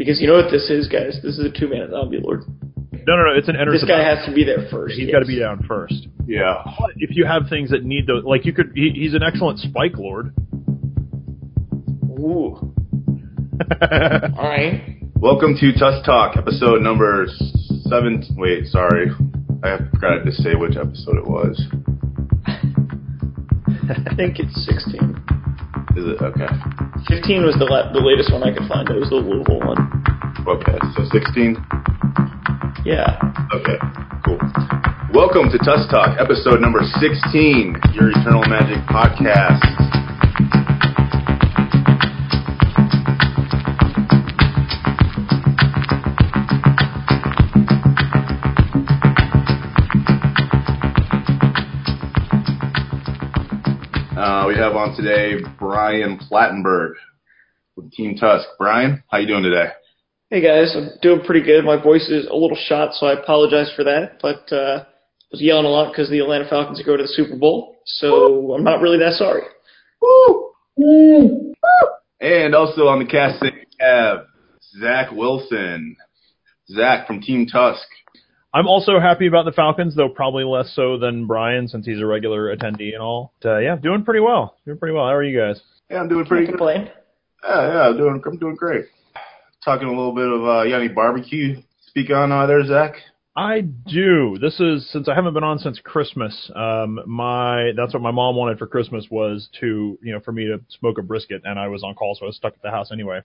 Because you know what this is, guys? This is a two man zombie lord. No, no, no. It's an enter. This guy has to be there first. He's yes. got to be down first. Yeah. But if you have things that need those, like you could, he, he's an excellent spike lord. Ooh. All right. Welcome to Tusk Talk, episode number seven. Wait, sorry. I forgot to say which episode it was. I think it's 16. Is it? Okay. 15 was the la- the latest one I could find. It was the Louisville one. Okay, so 16? Yeah. Okay, cool. Welcome to Tusk Talk, episode number 16, your Eternal Magic podcast. Have on today Brian Plattenburg with Team Tusk. Brian, how you doing today? Hey guys, I'm doing pretty good. My voice is a little shot, so I apologize for that. But uh, I was yelling a lot because the Atlanta Falcons are going to the Super Bowl, so I'm not really that sorry. Woo! And also on the cast we have Zack Wilson. Zack from Team Tusk. I'm also happy about the Falcons, though probably less so than Brian since he's a regular attendee and all. But, uh, yeah, doing pretty well. Doing pretty well. How are you guys? Yeah, I'm doing Can't pretty good. complain. Yeah, yeah, I'm doing, I'm doing great. Talking a little bit of, uh, you got any barbecue speak on uh, there, Zack? I do. This is since I haven't been on since Christmas. Um, my that's what my mom wanted for Christmas was to you know for me to smoke a brisket, and I was on call, so I was stuck at the house anyway.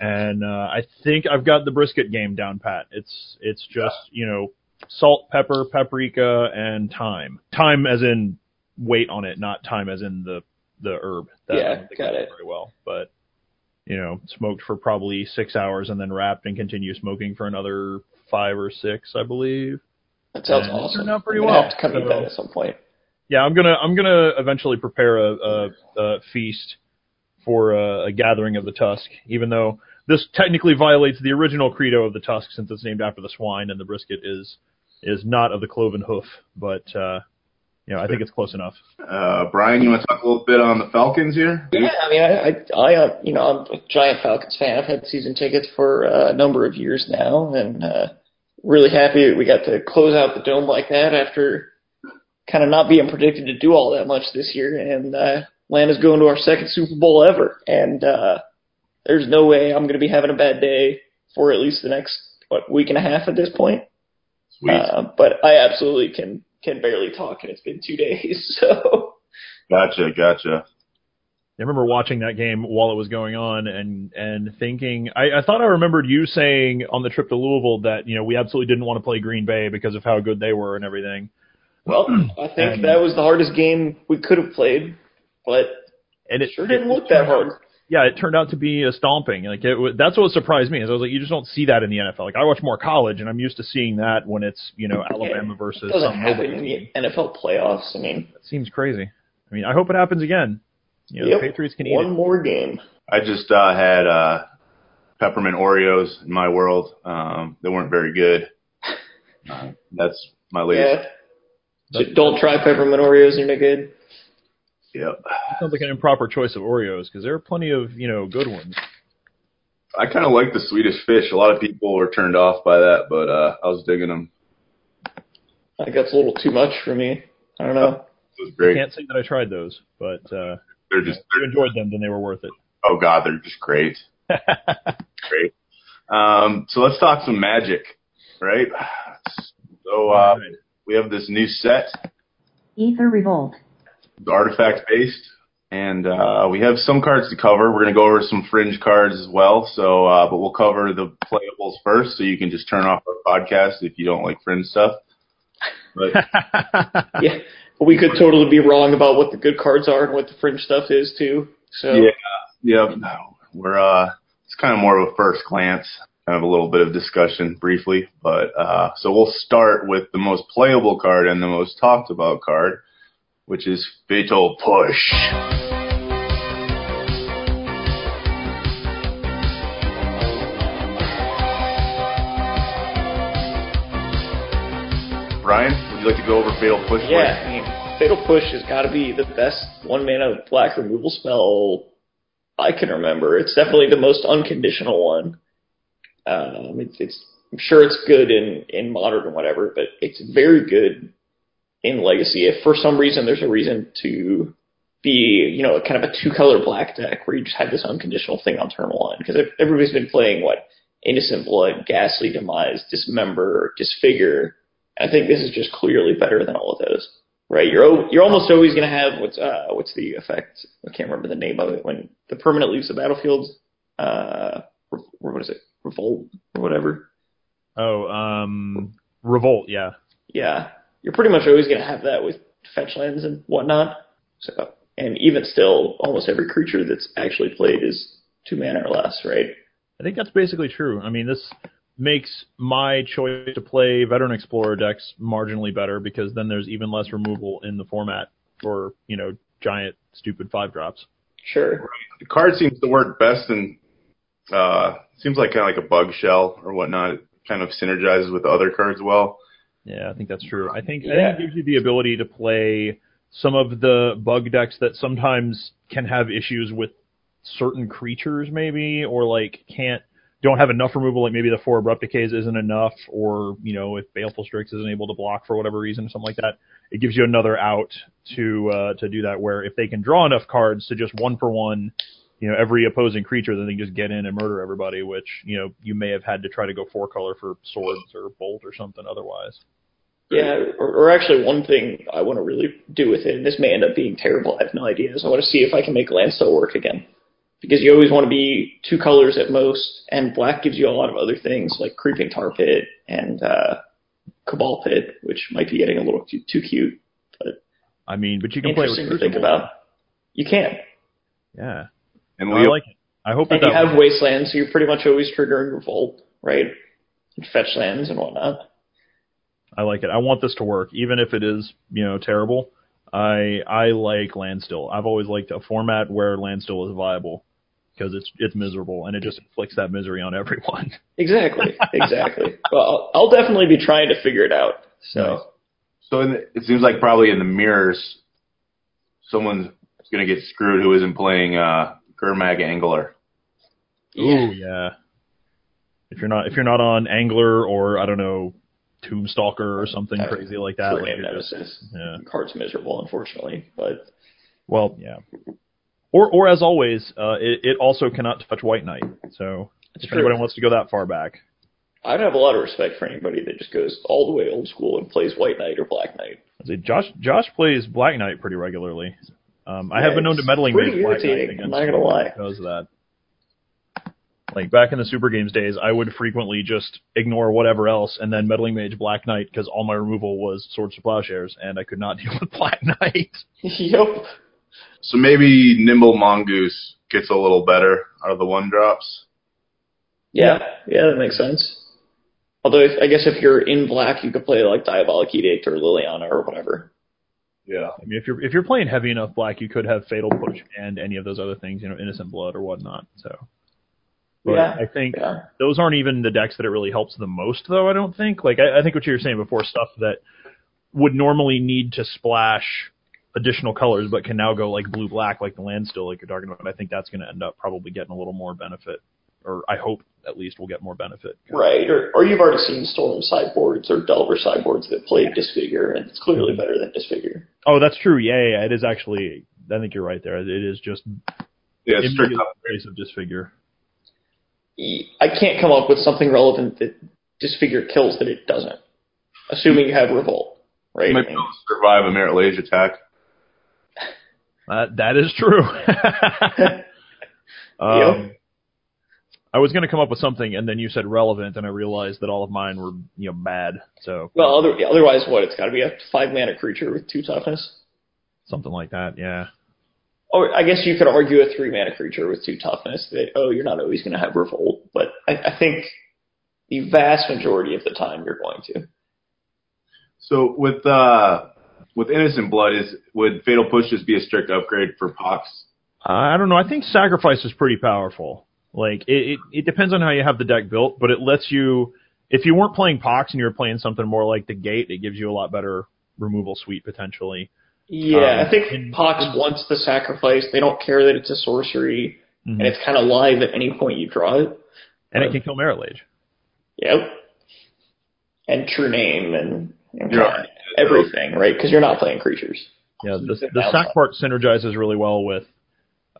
And uh, I think I've got the brisket game down pat. It's it's just you know salt, pepper, paprika, and thyme. Thyme as in weight on it, not thyme as in the the herb. That Yeah, I don't think got it. Very well, but you know, smoked for probably six hours and then wrapped and continue smoking for another five or six, I believe. That sounds it awesome. turned out pretty I'm well. have to come So- that at some point. Yeah, I'm gonna I'm gonna eventually prepare a, a, a feast for a, a gathering of the tusk, even though this technically violates the original credo of the tusk since it's named after the swine and the brisket is is not of the cloven hoof, but uh, you know I think it's close enough. Uh, Brian, you want to talk a little bit on the Falcons here? Yeah, I mean, I, I, I, uh, you know, I'm a giant Falcons fan. I've had season tickets for uh, a number of years now, and uh, really happy that we got to close out the dome like that after kind of not being predicted to do all that much this year. And uh, Atlanta's going to our second Super Bowl ever, and uh, there's no way I'm going to be having a bad day for at least the next what week and a half at this point. Sweet. Uh, but I absolutely can can barely talk, and it's been two days, so. Gotcha, gotcha. I remember watching that game while it was going on and and thinking I, I thought I remembered you saying on the trip to Louisville that you know we absolutely didn't want to play Green Bay because of how good they were and everything. Well, I think And- that was the hardest game we could have played, but And it sure didn't look that hard. yeah, it turned out to be a stomping. Like it, wa- that's what surprised me. Is I was like, you just don't see that in the NFL. Like I watch more college, and I'm used to seeing that when it's you know Alabama It versus doesn't some happen nobody. in the NFL playoffs. I mean, It seems crazy. I mean, I hope it happens again. You know, yep, the Patriots can eat one it. more game. I just uh, had uh, peppermint Oreos in my world. Um, they weren't very good. Uh, that's my latest. Yeah. Just don't try peppermint Oreos; they're no good. Yep. Sounds like an improper choice of Oreos because there are plenty of you know good ones. I kind of like the Swedish fish. A lot of people were turned off by that, but uh, I was digging them. I think that's a little too much for me. I don't know. It was I great. can't say that I tried those, but uh, They're if just, you enjoyed them, then they were worth it. oh god, they're just great. Great. Um, so let's talk some magic, right? So uh, Alright. we have this new set, Aether Revolt. Artifact based, and uh, we have some cards to cover. We're going to go over some fringe cards as well. So, uh, but we'll cover the playables first, so you can just turn off our podcast if you don't like fringe stuff. But Yeah, we could totally be wrong about what the good cards are and what the fringe stuff is too. So Yeah, yeah, we're uh, it's kind of more of a first glance, kind of a little bit of discussion briefly, but uh, so we'll start with the most playable card and the most talked about card, which is Fatal Push. Brian, would you like to go over Fatal Push? yeah. I mean, Fatal Push has got to be the best one mana black removal spell I can remember. It's definitely the most unconditional one. Um, it's, it's I'm sure it's good in in modern and whatever, but it's very good in legacy. If for some reason there's a reason to be, you know, kind of a two color black deck where you just have this unconditional thing on turn one, because everybody's been playing what innocent blood, ghastly demise, dismember, disfigure. I think this is just clearly better than all of those. Right, you're you're almost always going to have what's uh what's the effect? I can't remember the name of it when the permanent leaves the battlefield. Uh, what is it? Revolt or whatever. Oh, um, revolt. Yeah. Yeah, you're pretty much always going to have that with fetch lands and whatnot. So, and even still, almost every creature that's actually played is two mana or less, right? I think that's basically true. I mean, this makes my choice to play Veteran Explorer decks marginally better because then there's even less removal in the format for, you know, giant, stupid five drops. Sure. The card seems to work best in, uh, seems like kind of like a bug shell or whatnot. It kind of synergizes with the other cards well. Yeah, I think that's true. I think, I think it gives you the ability to play some of the bug decks that sometimes can have issues with certain creatures, maybe, or like can't don't have enough removal. Like maybe the four abrupt decays isn't enough, or you know if baleful strix isn't able to block for whatever reason, or something like that. It gives you another out to uh, to do that. Where if they can draw enough cards to just one for one. You know, every opposing creature, then they just get in and murder everybody, which, you know, you may have had to try to go four color for swords or bolt or something otherwise. Yeah, or, or actually one thing I want to really do with it, and this may end up being terrible, I have no idea, is I want to see if I can make Landstill work again. Because you always want to be two colors at most, and black gives you a lot of other things, like Creeping Tar Pit and uh, Cabal Pit, which might be getting a little too, too cute. But I mean, but you can play with to think about. You can. Yeah. And I like it. I hope that, And you that have Wasteland, so you're pretty much always triggering Revolt, right? And fetch lands and whatnot. I like it. I want this to work, even if it is, you know, terrible. I I like Landstill. I've always liked a format where Landstill is viable because it's it's miserable and it just inflicts that misery on everyone. Exactly, exactly. well, I'll, I'll definitely be trying to figure it out. So. Nice. so in the, it seems like probably in the mirrors, someone's going to get screwed who isn't playing uh, Gurmag Angler. Ooh, yeah. If you're not if you're not on Angler or I don't know Tombstalker or something Uh, crazy like that, like just- yeah. The card's miserable, unfortunately, but Well, yeah. Or or as always, uh, it it also cannot touch White Knight. So it's if true. anybody wants to go that far back, I don't have a lot of respect for anybody that just goes all the way old school and plays White Knight or Black Knight. I say Josh Josh plays Black Knight pretty regularly. Um, I Yeah, have been known to it's meddling pretty mage Black Knight irritating, against I'm not gonna lie. because of that. Like back in the Super Games days, I would frequently just ignore whatever else and then meddling mage Black Knight because all my removal was swords to plowshares and I could not deal with Black Knight. yep. So maybe Nimble Mongoose gets a little better out of the one drops. Yeah, yeah, that makes sense. Although if, I guess if you're in black, you could play like Diabolic Edict or Liliana or whatever. Yeah. I mean, if you're if you're playing heavy enough black, you could have Fatal Push and any of those other things, you know, Innocent Blood or whatnot. So, but Yeah, I think Yeah. those aren't even the decks that it really helps the most, though. I don't think. Like, I, I think what you were saying before, stuff that would normally need to splash additional colors, but can now go like blue black, like the land still, like you're talking about. I think that's going to end up probably getting a little more benefit, or I hope at least we'll get more benefit. Right, or, or you've already seen Storm sideboards or Delver sideboards that play Disfigure, and it's clearly better than Disfigure. Oh, that's true. Yeah, yeah, yeah, it is actually. I think you're right there. It is just Yeah, strict immediate up. face of disfigure. I can't come up with something relevant that Disfigure kills that it doesn't. Assuming you have Revolt, right? You might be able to survive a Marit Lage attack. Uh, that is true. um, Yep. I was going to come up with something, and then you said relevant, and I realized that all of mine were you know bad. So well, other, otherwise, what? It's got to be a five mana creature with two toughness. something like that. Yeah. Or I guess you could argue a three mana creature with two toughness that oh, you're not always going to have Revolt, but I, I think the vast majority of the time you're going to. So with uh with innocent blood is would fatal push just be a strict upgrade for pox? I don't know. I think sacrifice is pretty powerful. Like it, it, it depends on how you have the deck built, but it lets you. If you weren't playing Pox and you were playing something more like the Gate, it gives you a lot better removal suite potentially. Yeah, Um, I think in- Pox wants the sacrifice. They don't care that it's a sorcery, Mhm. and it's kind of live at any point you draw it. And it can kill Marit Lage. Yep. And true name and, and You're everything, right? Because you're not playing creatures. Yeah, the, Keep the outside. sack part synergizes really well with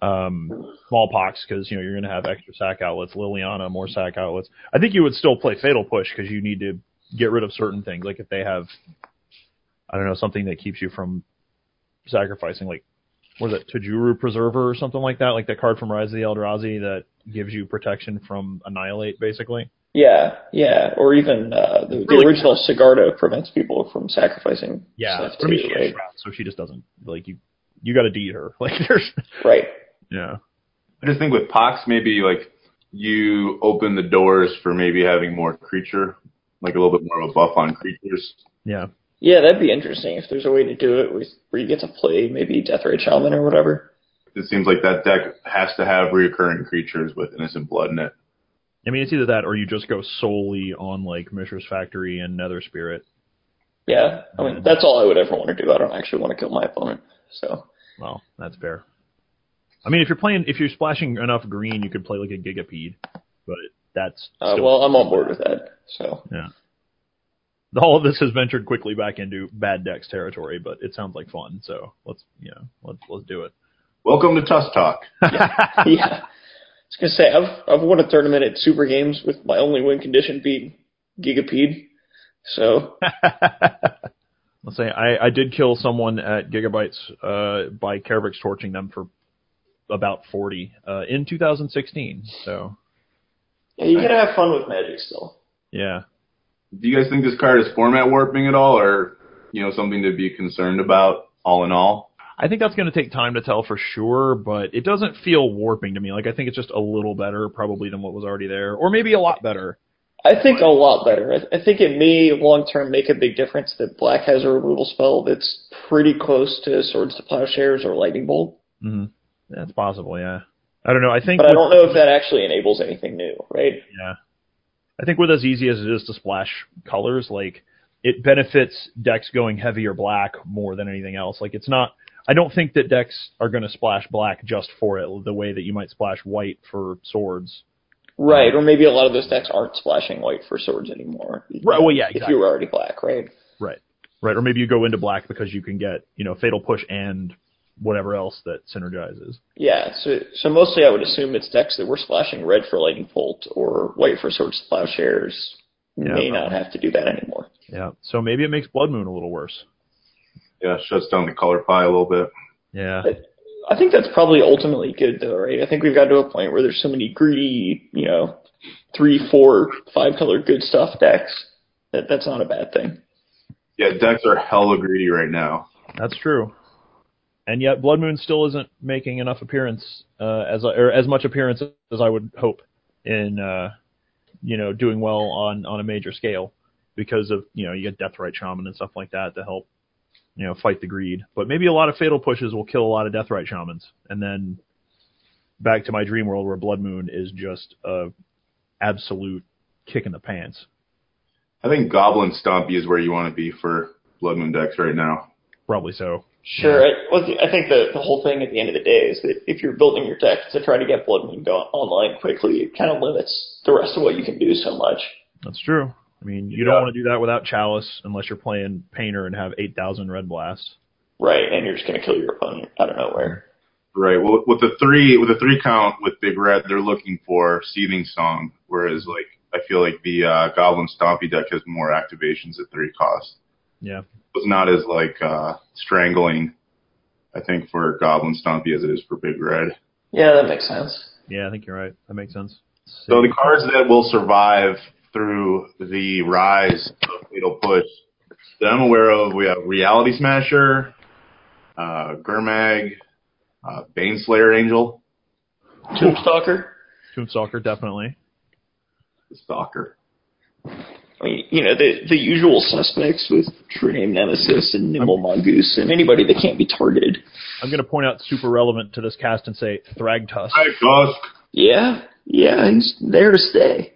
um, smallpox because you know you're going to have extra sack outlets. Liliana more sack outlets. I think you would still play fatal push because you need to get rid of certain things. Like if they have, I don't know, something that keeps you from sacrificing. Like what is it, Tajuru Preserver or something like that? Like that card from Rise of the Eldrazi that gives you protection from annihilate, basically. Yeah, yeah. Or even uh, the, the Really original Sigarda prevents people from sacrificing Yeah, stuff I mean too, she right? so she just doesn't like you. You got to deed her. Like there's, Right. Yeah. I just think with Pox, maybe like you open the doors for maybe having more creature, like a little bit more of a buff on creatures. Yeah. Yeah, that'd be interesting if there's a way to do it with where you get to play maybe Deathrite Shaman or whatever. It seems like that deck has to have reoccurring creatures with innocent blood in it. I mean, it's either that or you just go solely on like Mishra's Factory and Nether Spirit. Yeah, I mean that's all I would ever want to do. I don't actually want to kill my opponent. So Well, that's fair. I mean, if you're playing, if you're splashing enough green, you could play like a Gigapede, but that's uh, well, I'm on board with that. So yeah, all of this has ventured quickly back into bad decks territory, but it sounds like fun. So let's, you know, let's let's do it. Welcome to Tusk Talk. yeah, I was gonna say I've I've won a tournament at Super Games with my only win condition being Gigapede. So Let's say I, I did kill someone at Gigabytes uh, by Kaervek's torching them for about 40 uh, in 2016. So yeah, you gotta have fun with Magic still. yeah, Do you guys think this card is format warping at all, or you know something to be concerned about? All in all, I think that's going to take time to tell for sure, but it doesn't feel warping to me. Like I think it's just a little better probably than what was already there, or maybe a lot better. I think a lot better. I, I think it may long term make a big difference that Black has a removal spell that's pretty close to Swords to Plowshares or Lightning Bolt. hmm That's possible, yeah. I don't know. I think But I don't know if that actually enables anything new, right? Yeah. I think with as easy as it is to splash colors, like it benefits decks going heavy or black more than anything else. Like it's not I don't think that decks are going to splash black just for it the way that you might splash white for swords. Right, or maybe a lot of those decks aren't splashing white for swords anymore. Right, well, yeah, If you were already black, right? Right. Right. Or maybe you go into black because you can get, you know, fatal push and whatever else that synergizes. Yeah, so so mostly I would assume it's decks that were splashing red for Lightning Bolt or white for Swords to Plowshares Yeah, may not have to do that anymore. Yeah. So maybe it makes Blood Moon a little worse. yeah, shuts down the color pie a little bit. Yeah. I think that's probably ultimately good though, right? I think we've got to a point where there's so many greedy, you know, three, four, five color good stuff decks that that's not a bad thing. Yeah, decks are hella greedy right now. That's true. And yet, Blood Moon still isn't making enough appearance uh, as or as much appearance as I would hope in uh, you know doing well on on a major scale because of you know you get Deathrite Shaman and stuff like that to help you know fight the greed. But maybe a lot of fatal pushes will kill a lot of Deathrite Shamans, and then back to my dream world where Blood Moon is just a absolute kick in the pants. I think Goblin Stompy is where you want to be for Blood Moon decks right now. Probably so. Sure, I, well, I think the the whole thing at the end of the day is that if you're building your deck to try to get Blood Moon go online quickly, it kind of limits the rest of what you can do so much. That's true. I mean, you Yeah. don't want to do that without Chalice unless you're playing Painter and have 8,000 Red Blasts. Right, and you're just going to kill your opponent out of nowhere. Right. Well, with the three with the three count with Big Red, they're looking for Seething Song, whereas like I feel like the uh, Goblin Stompy deck has more activations at three cost. Yeah. It's not as like uh, strangling, I think, for Goblin Stompy as it is for Big Red. Yeah, that makes sense. Yeah, I think you're right. That makes sense. So the cards that will survive through the rise of Fatal Push that I'm aware of, we have Reality Smasher, uh, Gurmag, uh, Baneslayer Angel, Tombstalker. Tombstalker, definitely. the Stalker. I mean, you know, the the usual suspects with True Name Nemesis and Nimble Mongoose and anybody that can't be targeted. I'm going to point out super relevant to this cast and say Thragtusk. Hi, Dusk. Yeah, yeah, he's there to stay.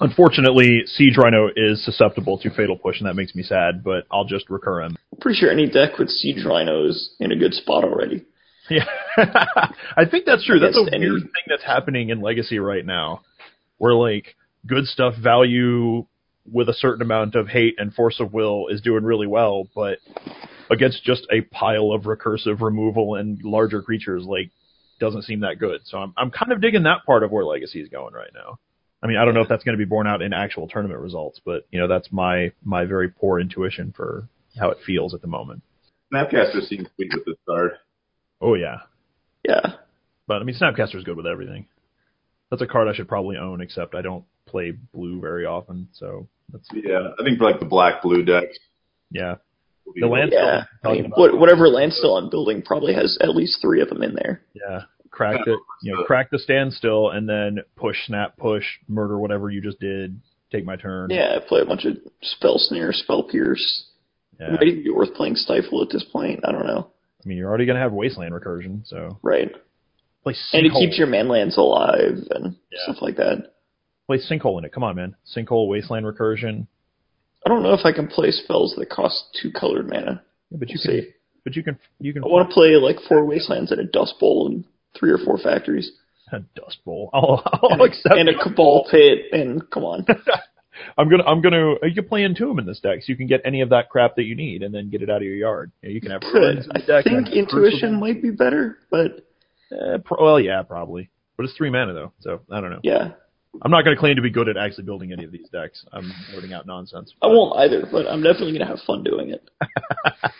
Unfortunately, Siege Rhino is susceptible to Fatal Push, and that makes me sad, but I'll just recur him. Pretty sure any deck with Siege Rhino is in a good spot already. Yeah. I think that's true. That's a Against any- weird thing that's happening in Legacy right now. Where, like, good stuff value with a certain amount of hate and force of will is doing really well, but against just a pile of recursive removal and larger creatures, like doesn't seem that good. So I'm I'm kind of digging that part of where Legacy is going right now. I mean, I don't know if that's going to be borne out in actual tournament results, but you know, that's my my very poor intuition for how it feels at the moment. Snapcaster seems sweet with this card. Oh yeah, Yeah. but I mean, Snapcaster's good with everything. That's a card I should probably own, except I don't play blue very often, so that's Yeah, I think for like the black blue deck. yeah. The land- Yeah. I Talking mean, what, whatever landstill I'm building probably has at least three of them in there. Yeah, crack the you know uh, crack the standstill and then push, snap, push, murder whatever you just did. Take my turn. Yeah, I play a bunch of spell snare, spell pierce. Yeah. It might even be worth playing stifle at this point. I don't know. I mean, you're already gonna have wasteland recursion, so Right. play And it keeps your manlands alive and Yeah. stuff like that. Play sinkhole in it. Come on, man. Sinkhole, wasteland recursion. I don't know if I can play spells that cost two colored mana. Yeah, but you We'll can, see. but you can, you can. I want to play like four wastelands and a dust bowl and three or four factories a dust bowl. I'll, I'll and, accept. and a cabal pit and come on. I'm gonna, I'm gonna. You can play Entomb in this deck, so you can get any of that crap that you need, and then get it out of your yard. You, know, you can have Could. in I the deck. think intuition might be better, but Eh, pro- well, yeah, probably. But it's three mana though, so I don't know. yeah. I'm not going to claim to be good at actually building any of these decks. I'm loading out nonsense. I won't either, but I'm definitely gonna have fun doing it.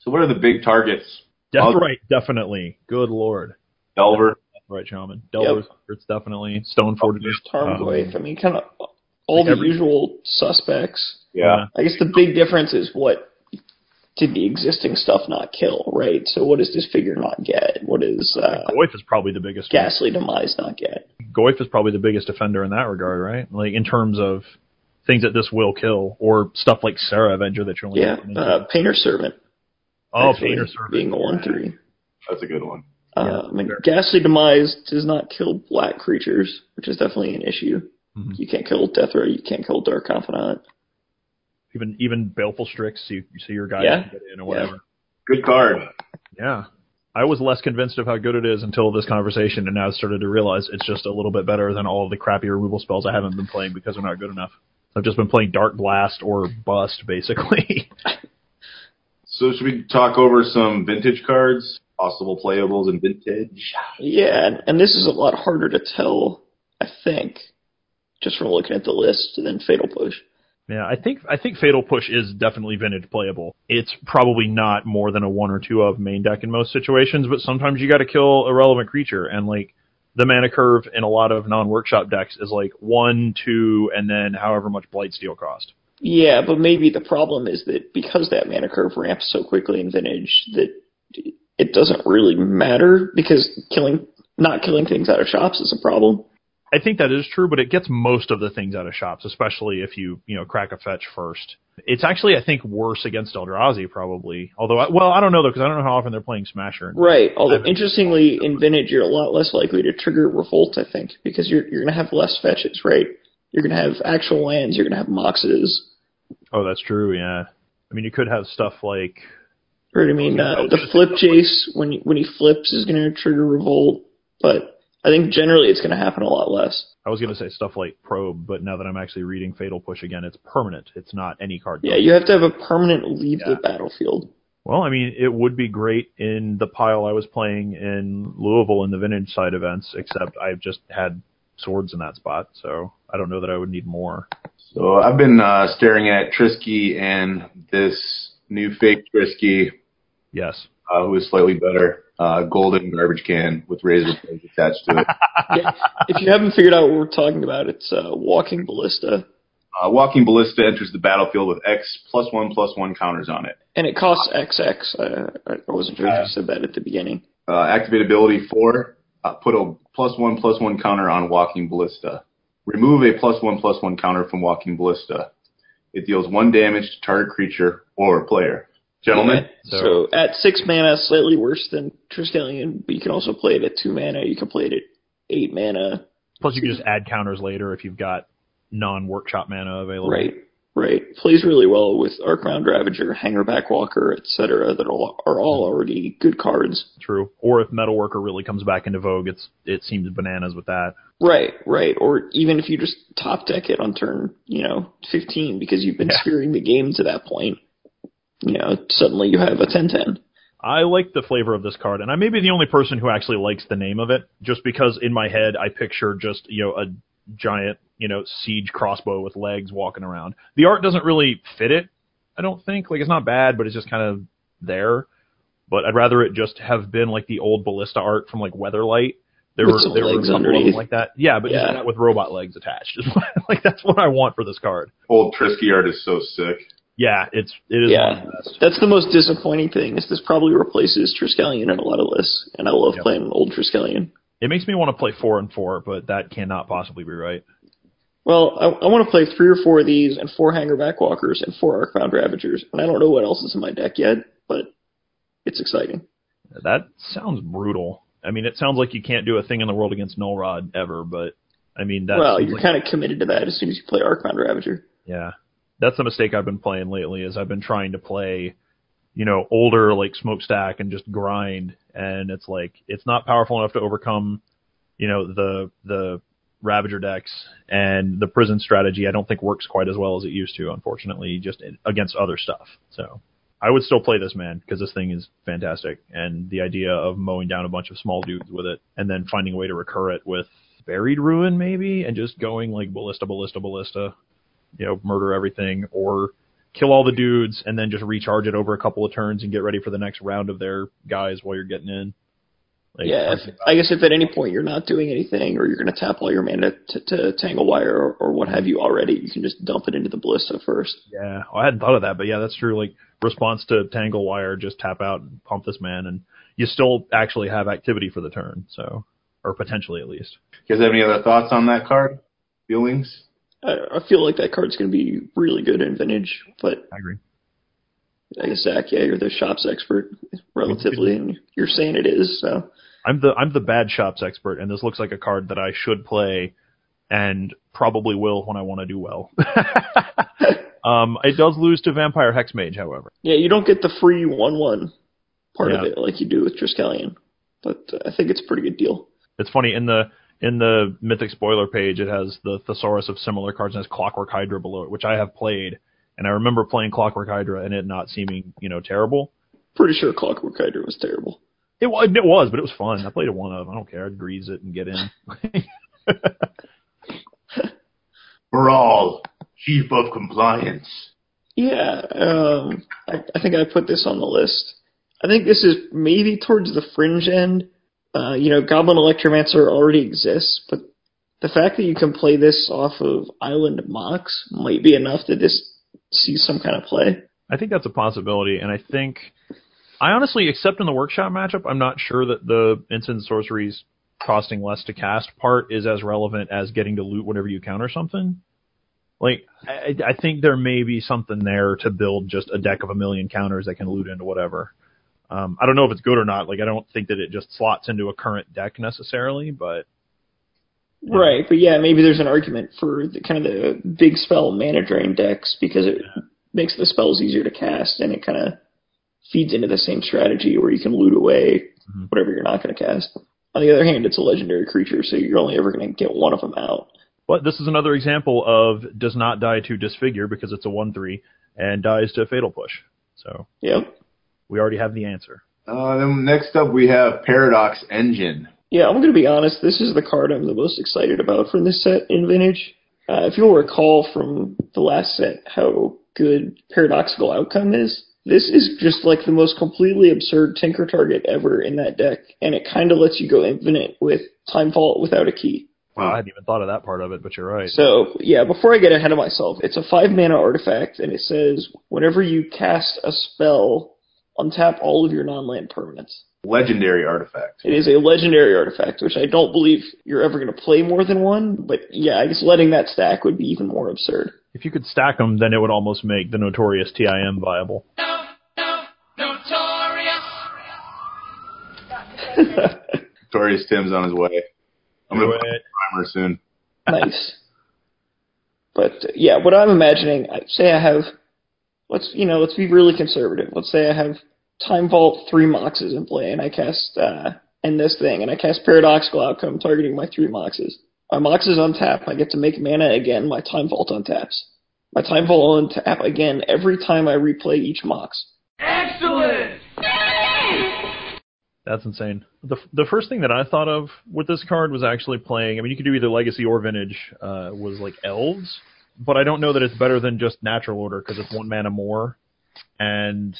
So what are the big targets? Deathrite, definitely. Good lord. Delver. Right, Shaman. Delver's it's definitely Stone Fortitude. Tarmogoyf, Um, I mean, kind of all the every- usual suspects. Yeah. I guess the big difference is what did the existing stuff not kill, right? So what does Disfigure not get? What does uh, Goyf is probably the biggest. Ghastly Demise not get? Goyf is probably the biggest offender in that regard, right? Like in terms of things that this will kill, or stuff like Sarah Avenger that you're only Yeah, uh, Painter Servant. oh, Painter Servant. being a one three. That's a good one. Uh, Yeah, I mean, fair. Ghastly Demise does not kill black creatures, which is definitely an issue. Mhm. You can't kill Deathrite, you can't kill Dark Confidant. Even even Baleful Strix, so you, so your guys Yeah. can get in or whatever. Yeah. Good card. Yeah. I was less convinced of how good it is until this conversation, and now I've started to realize it's just a little bit better than all of the crappy removal spells I haven't been playing because they're not good enough. I've just been playing Dark Blast or Bust, basically. So should we talk over some vintage cards? Possible playables in vintage. Yeah, and, and this is a lot harder to tell, I think, just from looking at the list than Fatal Push. Yeah, I think I think Fatal Push is definitely vintage playable. It's probably not more than a one or two of main deck in most situations, but sometimes you got to kill a relevant creature, and like the mana curve in a lot of non-workshop decks is like one, two, and then however much Blightsteel cost. Yeah, but maybe the problem is that because that mana curve ramps so quickly in Vintage, that it doesn't really matter because killing not killing things out of shops is a problem. I think that is true, but it gets most of the things out of shops, especially if you, you know, crack a fetch first. It's actually, I think, worse against Eldrazi probably. Although, I, well, I don't know though, because I don't know how often they're playing Smasher. Right. Although interestingly, in Vintage, you're a lot less likely to trigger Revolt, I think, because you're you're gonna have less fetches, right? You're gonna have actual lands. You're gonna have moxes. Oh, that's true. Yeah. I mean, you could have stuff like, Right. I mean, uh, the flip Jace when when he flips is gonna trigger Revolt, but I think generally it's gonna happen a lot less. I was going to say stuff like Probe, but now that I'm actually reading Fatal Push again, it's permanent. It's not any card. Yeah, you have to have a permanent leave Yeah. the battlefield. Well, I mean, it would be great in the pile I was playing in Louisville in the vintage side events, except I've just had swords in that spot, so I don't know that I would need more. So I've been uh, staring at Trisky and this new fake Trisky, Yes. Uh, who is slightly better, uh, golden garbage can with razor blades attached to it. Yeah. if you haven't figured out what we're talking about, it's uh, Walking Ballista, Uh, Walking Ballista enters the battlefield with X plus one plus one counters on it. and it costs XX. Uh, I wasn't sure if you said that at the beginning. Uh, activate ability four, uh, put a plus one plus one counter on Walking Ballista. Remove a plus one plus one counter from Walking Ballista. It deals one damage to target creature or player. Gentlemen, So, So- at six mana, slightly worse than Triskelion, but you can also play it at two mana. You can play it at eight mana. Plus, you can just add counters later if you've got non-workshop mana available. Right, Right. Plays really well with Arcbound Ravager, Hangerback Walker, etc. that all, are all already good cards. True. Or if Metalworker really comes back into vogue, it's it seems bananas with that. Right, right. Or even if you just top deck it on turn, you know, 15 because you've been Yeah. steering the game to that point, you know, suddenly you have a 10-10. I like the flavor of this card, and I may be the only person who actually likes the name of it, just because in my head I picture just you know a giant you know siege crossbow with legs walking around. The art doesn't really fit it, I don't think. Like it's not bad, but it's just kind of there. But I'd rather it just have been like the old ballista art from like Weatherlight. There With were some there were a legs couple of them like that. Yeah, but Yeah. just not with robot legs attached. like that's what I want for this card. Old Trisky art is so sick. Yeah, it's it is Yeah. the. That's the most disappointing thing is this probably replaces Triskelion in a lot of lists, and I love Yep. playing old Triskelion. It makes me want to play four and four, but that cannot possibly be right. Well, I, I want to play three or four of these and four Hangerback Walkers and four Arcbound Ravagers, and I don't know what else is in my deck yet, but it's exciting. That sounds brutal. I mean, it sounds like you can't do a thing in the world against Null Rod ever, but I mean, that well, you're like- kind of committed to that as soon as you play Arcbound Ravager. yeah, that's the mistake I've been playing lately. Is I've been trying to play, you know, older like smokestack and just grind, and it's like it's not powerful enough to overcome, you know, the the Ravager decks and the prison strategy. I don't think works quite as well as it used to, unfortunately, just against other stuff. So. I would still play this man because this thing is fantastic, and the idea of mowing down a bunch of small dudes with it, and then finding a way to recur it with buried ruin maybe, and just going like ballista, ballista, ballista, you know, murder everything, or kill all the dudes and then just recharge it over a couple of turns and get ready for the next round of their guys while you're getting in. Like, yeah, if, I guess if at any point you're not doing anything or you're going to tap all your mana to, to Tangle Wire or, or what have you already, you can just dump it into the Ballista first. Yeah, I hadn't thought of that, but yeah, that's true. Like response to Tangle Wire, just tap out and pump this man, and you still actually have activity for the turn. So, or potentially at least. You guys have any other thoughts on that card? Feelings? I, I feel like that card's going to be really good in Vintage, but I agree. I guess Zack, yeah, you're the shops expert relatively, and you're saying it is. So I'm the I'm the bad shops expert, and this looks like a card that I should play, and probably will when I want to do well. um, it does lose to Vampire Hexmage, however. yeah, you don't get the free one-one part of it like you do with Triskelion, but uh, I think it's a pretty good deal. It's funny in the in the Mythic spoiler page, it has the thesaurus of similar cards and has Clockwork Hydra below it, which I have played, and I remember playing Clockwork Hydra and it not seeming you know terrible. Pretty sure Clockwork Hydra was terrible. It was, it was, but it was fun. I played it one of. I don't care. I'd grease it and get in. Baral, Chief of Compliance. Yeah, um, I, I think I put this on the list. I think this is maybe towards the fringe end. Uh, you know, Goblin Electromancer already exists, but the fact that you can play this off of Island Mox might be enough to just see some kind of play. I think that's a possibility, and I think I honestly, except in the workshop matchup, I'm not sure that the instant sorceries costing less to cast part is as relevant as getting to loot whatever you counter something. Like, I, I think there may be something there to build just a deck of a million counters that can loot into whatever. Um, I don't know if it's good or not. Like, I don't think that it just slots into a current deck necessarily, but Right, but yeah, maybe there's an argument for the kind of the big spell mana drain decks because it makes the spells easier to cast and it kind of feeds into the same strategy where you can loot away Mhm. whatever you're not going to cast. On the other hand, it's a legendary creature, so you're only ever going to get one of them out. But this is another example of does not die to disfigure because it's a one three and dies to fatal push. So Yep. We already have the answer. Uh, then next up we have Paradox Engine. Yeah, I'm going to be honest. This is the card I'm the most excited about from this set in Vintage. Uh, if you'll recall from the last set how good Paradoxical Outcome is, this is just like the most completely absurd Tinker target ever in that deck, and it kind of lets you go infinite with Time Vault without a key. Wow, I hadn't even thought of that part of it, but you're right. So, yeah, before I get ahead of myself, it's a five mana artifact, and it says whenever you cast a spell, untap all of your non-land permanents. Legendary artifact. It is a legendary artifact, which I don't believe you're ever going to play more than one, but yeah, I guess letting that stack would be even more absurd. If you could stack them, then it would almost make the notorious TIM viable. No, no, notorious. Victorious Tim's on his way. I'm gonna Do put it. a primer soon. nice. But uh, yeah, what I'm imagining, I- say I have, let's you know, let's be really conservative. Let's say I have Time Vault three Moxes in play, and I cast uh, and this thing, and I cast Paradoxical Outcome, targeting my three Moxes. My Moxes untap, I get to make mana again. My Time Vault untaps. My Time Vault will untap again every time I replay each Mox. Excellent! That's insane. The the first thing that I thought of with this card was actually playing. I mean, you could do either Legacy or Vintage. Uh, was like Elves, but I don't know that it's better than just Natural Order because it's one mana more, and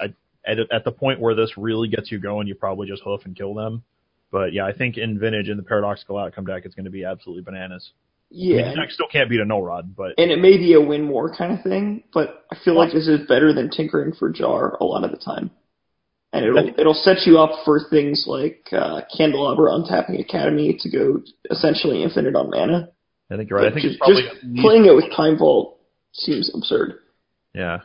I, at at the point where this really gets you going, you probably just hoof and kill them. But yeah, I think in Vintage in the Paradoxical Outcome deck, it's going to be absolutely bananas. I mean, Yeah, the deck still can't beat a Null Rod, but and it may be a win more kind of thing, but I feel like this is better than tinkering for jar a lot of the time. And it'll it'll set you up for things like uh, Candelabra untapping Academy to go essentially infinite on mana. I think you're right. I think just, it's probably just playing it with Time Vault seems absurd. yeah.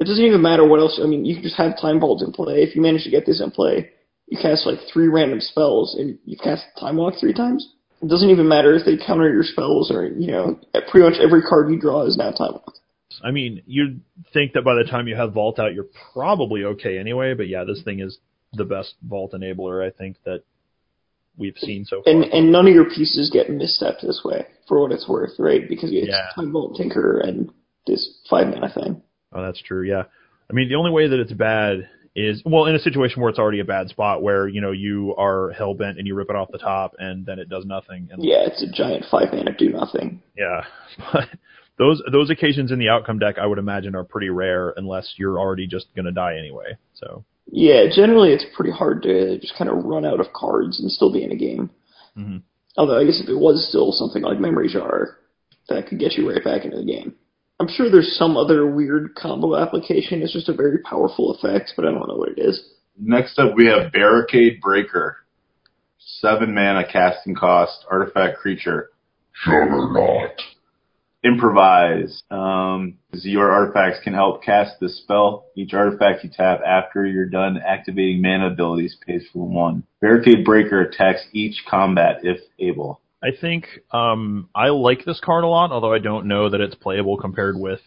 It doesn't even matter what else. I mean, you can just have Time Vault in play. If you manage to get this in play, you cast like three random spells, and you cast Time Walk three times. It doesn't even matter if they counter your spells, or you know, pretty much every card you draw is now Time Walk. I mean, you'd think that by the time you have Vault out, you're probably okay anyway. But yeah, this thing is the best Vault enabler I think that we've seen so far. And and none of your pieces get misstepped this way, for what it's worth, right? Because it's Yeah. Time Vault Tinker and this five mana thing. oh, that's true. Yeah. I mean, the only way that it's bad is well, in a situation where it's already a bad spot, where you know you are hell bent and you rip it off the top, and then it does nothing. And Yeah, it's a giant five mana do nothing. yeah, but those those occasions in the outcome deck, I would imagine, are pretty rare unless you're already just gonna die anyway. So Yeah, generally it's pretty hard to just kind of run out of cards and still be in a game. Mhm. Although I guess if it was still something like Memory Jar, that could get you right back into the game. I'm sure there's some other weird combo application. It's just a very powerful effect, but I don't know what it is. Next up, we have Barricade Breaker. Seven mana casting cost, artifact creature. Juggernaut. Improvise. Um, your artifacts can help cast this spell. Each artifact you tap after you're done activating mana abilities pays for one. Barricade Breaker attacks each combat if able. I think um, I like this card a lot, although I don't know that it's playable compared with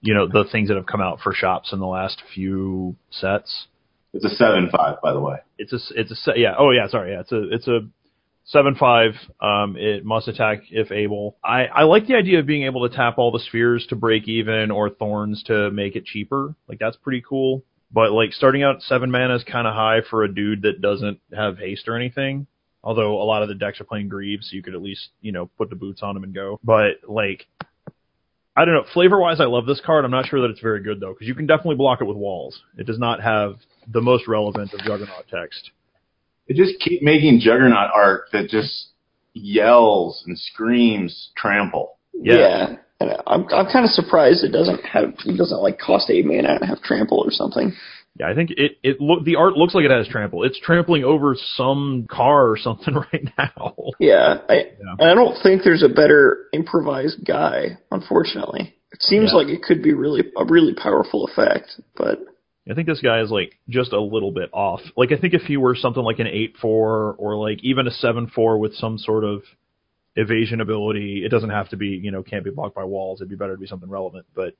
you know the things that have come out for shops in the last few sets. It's a seven five, by the way. It's a it's a yeah oh yeah sorry yeah it's a it's a seven five um it must attack if able. I I like the idea of being able to tap all the spheres to break even or thorns to make it cheaper. Like that's pretty cool. But like starting out seven mana is kind of high for a dude that doesn't have haste or anything. Although a lot of the decks are playing Greaves, so you could at least you know put the boots on him and go. But like I don't know. Flavor wise, I love this card. I'm not sure that it's very good though, because you can definitely block it with walls. It does not have the most relevant of Juggernaut text. They just keep making Juggernaut art that just yells and screams trample. Yeah. And I'm I'm kind of surprised it doesn't have it doesn't like cost eight mana and have trample or something. Yeah, I think it it look the art looks like it has trample. It's trampling over some car or something right now. Yeah, I Yeah. and I don't think there's a better improvised guy. Unfortunately, it seems Yeah. like it could be really a really powerful effect, but I think this guy is like just a little bit off. Like I think if he were something like an eight four or like even a seven four with some sort of evasion ability, it doesn't have to be you know can't be blocked by walls. It'd be better to be something relevant, but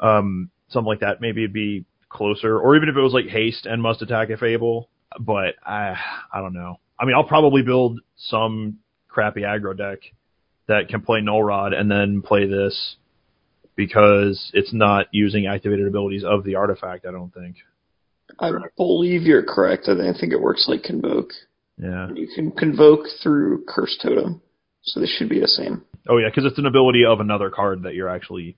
um something like that maybe it'd be closer. Or even if it was like haste and must attack if able. But I I don't know. I mean I'll probably build some crappy aggro deck that can play Null Rod and then play this because it's not using activated abilities of the artifact. I don't think. I believe you're correct. I think it works like convoke. Yeah. You can convoke through curse totem, so this should be the same. Oh yeah, because it's an ability of another card that you're actually.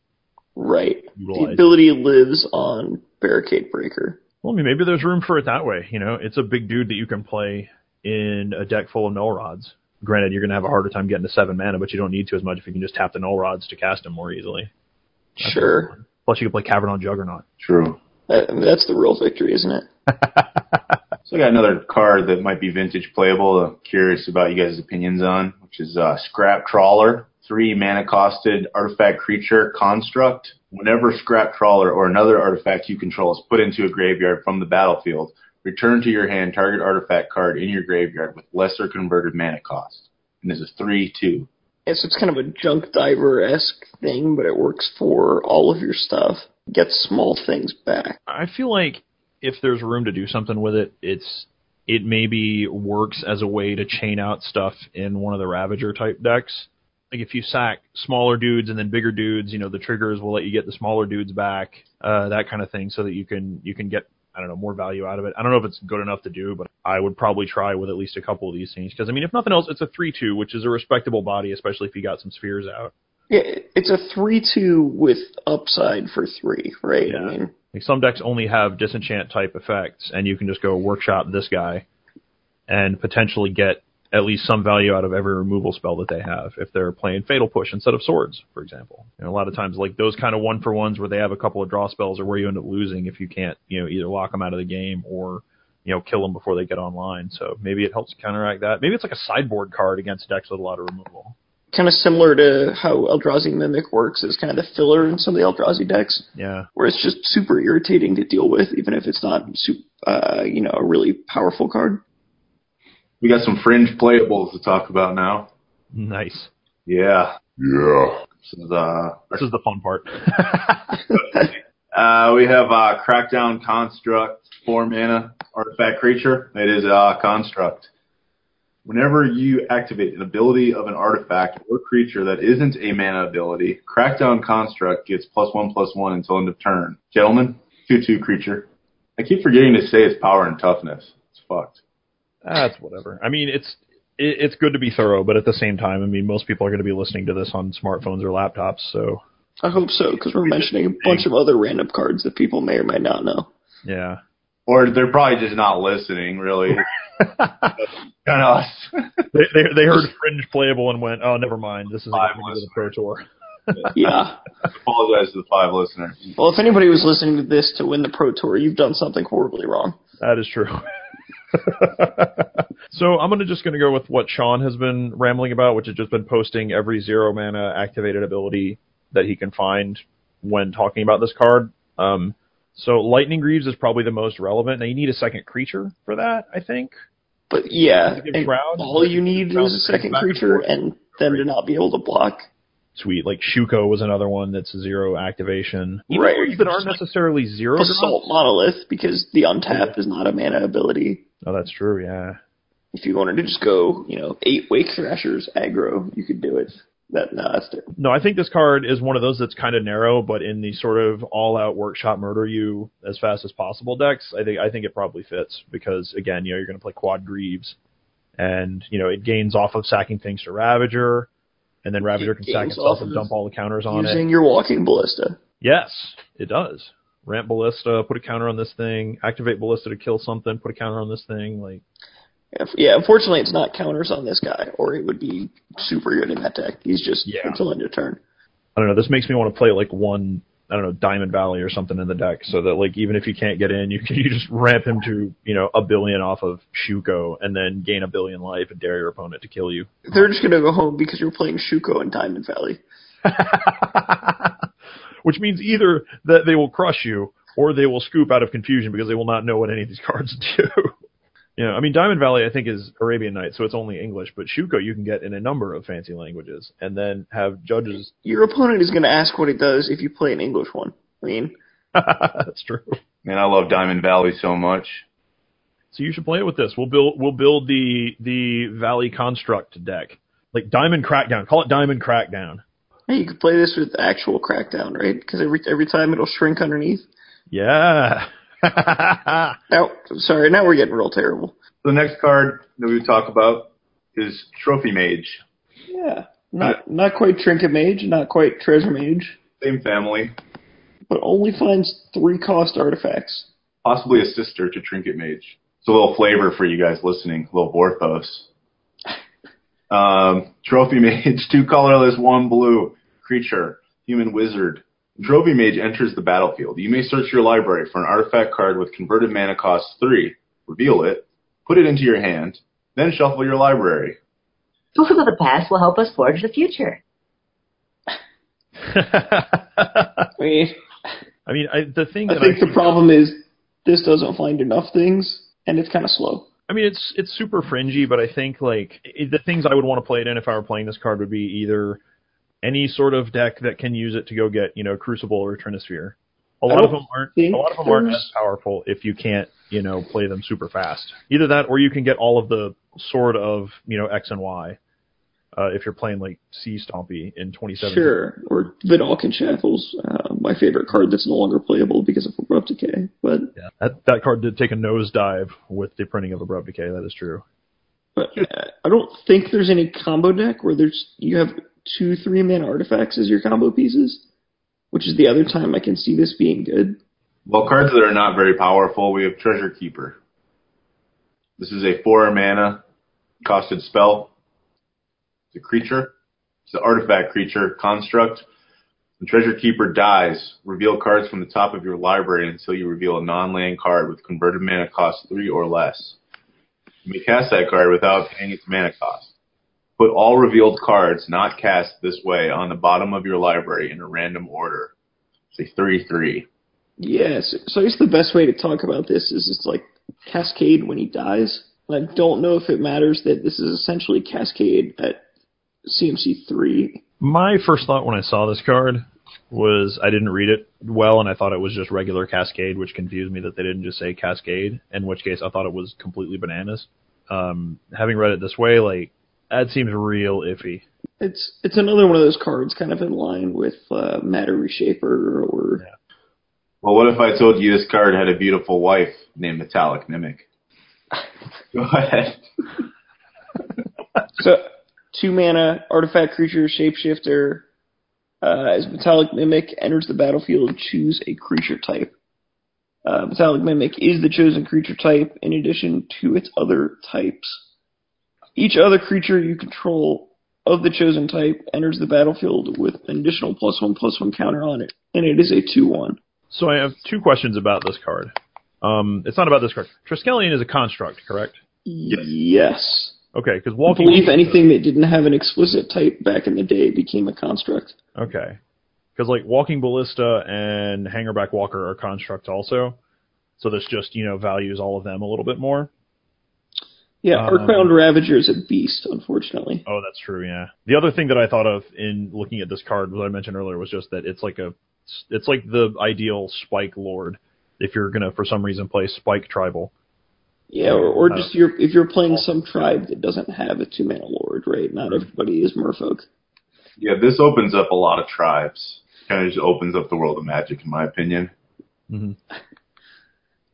Right. The ability lives on barricade breaker. Well, I mean, maybe there's room for it that way. You know, it's a big dude that you can play in a deck full of null rods. Granted, you're gonna have a harder time getting to seven mana, but you don't need to as much if you can just tap the null rods to cast them more easily. Sure. Plus, you can play Cavern on Juggernaut. True. That, I mean, that's the real victory, isn't it? So I got another card that might be vintage playable. I'm curious about you guys' opinions on, which is uh, Scrap Trawler. Three mana costed artifact creature construct. Whenever Scrap Trawler or another artifact you control is put into a graveyard from the battlefield, return to your hand target artifact card in your graveyard with lesser converted mana cost. And this is 3 2. It's, it's kind of a junk diver esque thing, but it works for all of your stuff. Get small things back. I feel like if there's room to do something with it, it's it maybe works as a way to chain out stuff in one of the Ravager type decks. Like if you sack smaller dudes and then bigger dudes, you know the triggers will let you get the smaller dudes back, uh, that kind of thing, so that you can you can get I don't know more value out of it. I don't know if it's good enough to do, but I would probably try with at least a couple of these things because I mean if nothing else, it's a three two, which is a respectable body, especially if you got some spheres out. Yeah, it's a three-two with upside for three, right? Yeah. I mean, Like some decks only have disenchant type effects, and you can just go workshop this guy and potentially get at least some value out of every removal spell that they have if they're playing Fatal Push instead of Swords, for example. And a lot of times, like those kind of one for ones where they have a couple of draw spells are where you end up losing if you can't, you know, either lock them out of the game or you know kill them before they get online. So maybe it helps counteract that. Maybe it's like a sideboard card against decks with a lot of removal. kind of similar to how Eldrazi Mimic works as kind of the filler in some of the Eldrazi decks, Yeah. where it's just super irritating to deal with, even if it's not, sup- uh, you know, a really powerful card. We got some fringe playables to talk about now. Nice. Yeah. Yeah. This is, uh, This is the fun part. uh, we have uh, Crackdown Construct, four mana artifact creature. It is a construct. Whenever you activate an ability of an artifact or creature that isn't a mana ability, Crackdown Construct gets plus one plus one until end of turn. Gentlemen, two two creature. I keep forgetting to say its power and toughness. It's fucked. That's whatever. I mean, it's it, it's good to be thorough, but at the same time, I mean, most people are going to be listening to this on smartphones or laptops, so I hope so, because we're mentioning a bunch of other random cards that people may or may not know. yeah. Or they're probably just not listening, really. kind of us. They, they they heard fringe playable and went, oh, never mind. This is Five going to the pro tour. Yeah. Apologize to the five listeners. Well, if anybody was listening to this to win the Pro Tour, you've done something horribly wrong. That is true. so I'm gonna just gonna go with what Sean has been rambling about, which has just been posting every zero mana activated ability that he can find when talking about this card. Um, so Lightning Greaves is probably the most relevant. Now you need a second creature for that, I think. But yeah, Give and Shroud? all you need is a second creature and them to not be able to block. Sweet, like Shuko was another one that's zero activation. Even Right, ones that aren't necessarily zero. Basalt Monolith, because the untapped is not a mana ability. Oh, that's true. Yeah. If you wanted to just go, you know, eight Wake Thrashers aggro, you could do it. That no, that's terrible. No, I think this card is one of those that's kind of narrow, but in the sort of all-out workshop murder you as fast as possible decks, I think I think it probably fits because again, you know, you're going to play quad greaves, and you know it gains off of sacking things to Ravager, and then Ravager can gains itself and dump all the counters on Using it. Using your walking ballista. Yes, it does. Ramp Ballista, put a counter on this thing, activate Ballista to kill something, put a counter on this thing, like Yeah, unfortunately, it's not counters on this guy, or it would be super good in that deck. He's just Yeah. until end of turn. I don't know. This makes me want to play like one, I don't know, Diamond Valley or something in the deck, so that like even if you can't get in, you can you just ramp him to you know a billion off of Shuko and then gain a billion life and dare your opponent to kill you. They're just gonna go home because you're playing Shuko and Diamond Valley. Which means either that they will crush you or they will scoop out of confusion because they will not know what any of these cards do. You know, I mean, Diamond Valley I think is Arabian Nights, so it's only English, but Shuko you can get in a number of fancy languages and then have judges. Your opponent is gonna ask what it does if you play an English one. I mean, That's true. Man, I love Diamond Valley so much. So you should play it with this. We'll build we'll build the the Valley Construct deck. Like Diamond Crackdown. Call it Diamond Crackdown. hey, you could play this with actual Crackdown, right? Because every every time it'll shrink underneath. Yeah. Now, sorry, now we're getting real terrible. The next card that we would talk about is Trophy Mage. Yeah, not not quite Trinket Mage, not quite Treasure Mage, Same family, but only finds three cost artifacts. possibly a sister to Trinket Mage. It's a little flavor for you guys listening, a little Vorthos. Um, Trophy Mage, two colorless, one blue. Creature, human wizard. When Mage enters the battlefield. You may search your library for an artifact card with converted mana cost three. Reveal it, put it into your hand, then shuffle your library. Tools of the past will help us forge the future. I mean, I mean, I, the thing I that think I, the problem is this doesn't find enough things, and it's kind of slow. I mean, it's it's super fringy, but I think like it, the things I would want to play it in if I were playing this card would be either any sort of deck that can use it to go get you know Crucible or Trinisphere. A lot of them aren't. A lot of them aren't as powerful if you can't you know play them super fast. Either that, or you can get all of the sort of you know X and Y. Uh, if you're playing like Sea Stompy in 2017. Sure, or Vedalken Shackles, uh, my favorite card that's no longer playable because of Abrupt Decay. But, Yeah, that that card did take a nosedive with the printing of Abrupt Decay. That is true. but uh, I don't think there's any combo deck where there's you have two three mana artifacts as your combo pieces, which is the other time I can see this being good. Well, cards that are not very powerful, we have Treasure Keeper. This is a four mana costed spell. It's a creature. It's an artifact creature construct. When Treasure Keeper dies, reveal cards from the top of your library until you reveal a non-land card with converted mana cost three or less. You may cast that card without paying its mana cost. Put all revealed cards not cast this way on the bottom of your library in a random order. Say a 3-3. Yes. So I guess the best way to talk about this is it's like Cascade when he dies. I don't know if it matters that this is essentially Cascade at CMC three. My first thought when I saw this card was I didn't read it well, and I thought it was just regular Cascade, which confused me that they didn't just say Cascade. In which case, I thought it was completely bananas. Um, having read it this way, like that seems real iffy. It's it's another one of those cards kind of in line with uh, Matter Reshaper or Yeah. Well, what if I told you this card had a beautiful wife named Metallic Mimic? Go ahead. so two mana artifact creature shapeshifter. Uh, as Metallic Mimic enters the battlefield, choose a creature type. Uh, Metallic Mimic is the chosen creature type in addition to its other types. Each other creature you control of the chosen type enters the battlefield with an additional plus one plus one counter on it, and it is a two one. So I have two questions about this card. Um, it's not about this card. Triskelion is a construct, correct? Yes. Okay, because I walking. believe anything that didn't have an explicit type back in the day became a construct. Okay. Because like Walking Ballista and Hangerback Walker are constructs also. So this just, you know, values all of them a little bit more. Yeah, Um, Earthbound Ravager is a beast, unfortunately. Oh, that's true, yeah. The other thing that I thought of in looking at this card, what I mentioned earlier, was just that it's like a, it's like the ideal Spike Lord if you're gonna, for some reason, play Spike Tribal. Yeah, or, or Uh, just you're, if you're playing some tribe that doesn't have a two mana lord, right? Not everybody is merfolk. Yeah, this opens up a lot of tribes. Kind of just opens up the world of magic, in my opinion. Mm-hmm.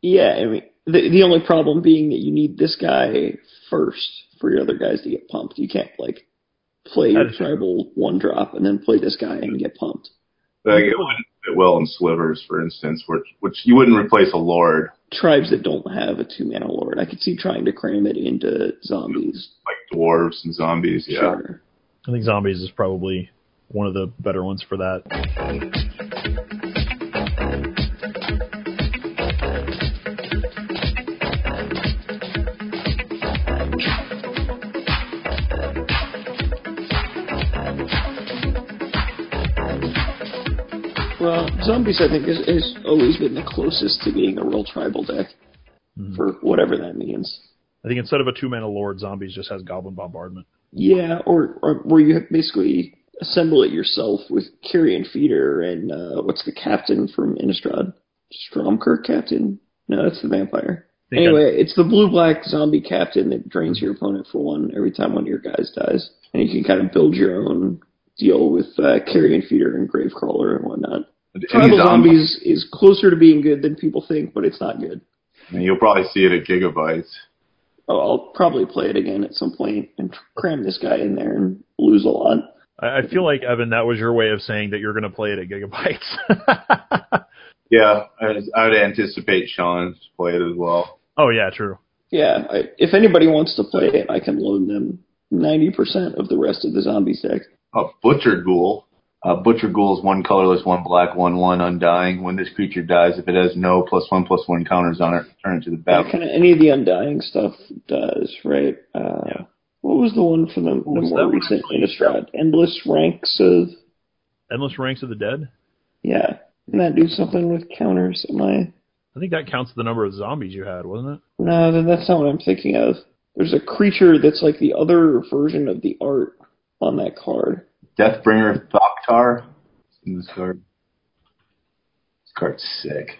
Yeah, I mean, the the only problem being that you need this guy first for your other guys to get pumped. You can't like play your That is true. tribal one drop and then play this guy and get pumped. Like, it wouldn't fit well in slivers, for instance, which, which you wouldn't replace a lord Tribes that don't have a two mana lord, I could see trying to cram it into zombies. like dwarves and zombies. Yeah. Sure. I think Zombies is probably one of the better ones for that. Zombies I think is has always been the closest to being a real tribal deck Mhm. for whatever that means. I think instead of a two mana Lord, Zombies just has Goblin Bombardment. Yeah, or, or where you basically assemble it yourself with Carrion Feeder and uh, what's the captain from Innistrad? Stromkirk captain? No, that's the vampire. I Anyway, it's the blue black zombie captain that drains your opponent for one every time one of your guys dies. And you can kind of build your own deal with uh, Carrion Feeder and Gravecrawler and whatnot. Any Tribal zombie- Zombies is closer to being good than people think, but it's not good. And you'll probably see it at Gigabytes. Oh, I'll probably play it again at some point and cram this guy in there and lose a lot. I, I feel like Evan, that was your way of saying that you're going to play it at Gigabytes. Yeah, I, I would anticipate Sean to play it as well. oh yeah, true. Yeah, I, if anybody wants to play it, I can loan them 90% of the rest of the zombies deck. A oh, Butcher Ghoul. Uh, Butcher Ghoul is one colorless, one black, one one undying. When this creature dies, if it has no plus one plus one counters on it, return it to the Yeah, battle. kind of any of the Undying stuff does, right? Uh, Yeah. What was the one for the, the was that more recent? Innistrad? Endless Ranks of, Endless Ranks of the Dead. yeah. Didn't that do something with counters? Am I? I think that counts the number of zombies you had, wasn't it? No, then that's not what I'm thinking of. There's a creature that's like the other version of the art on that card. Deathbringer Thoktar. In this card. This card's sick.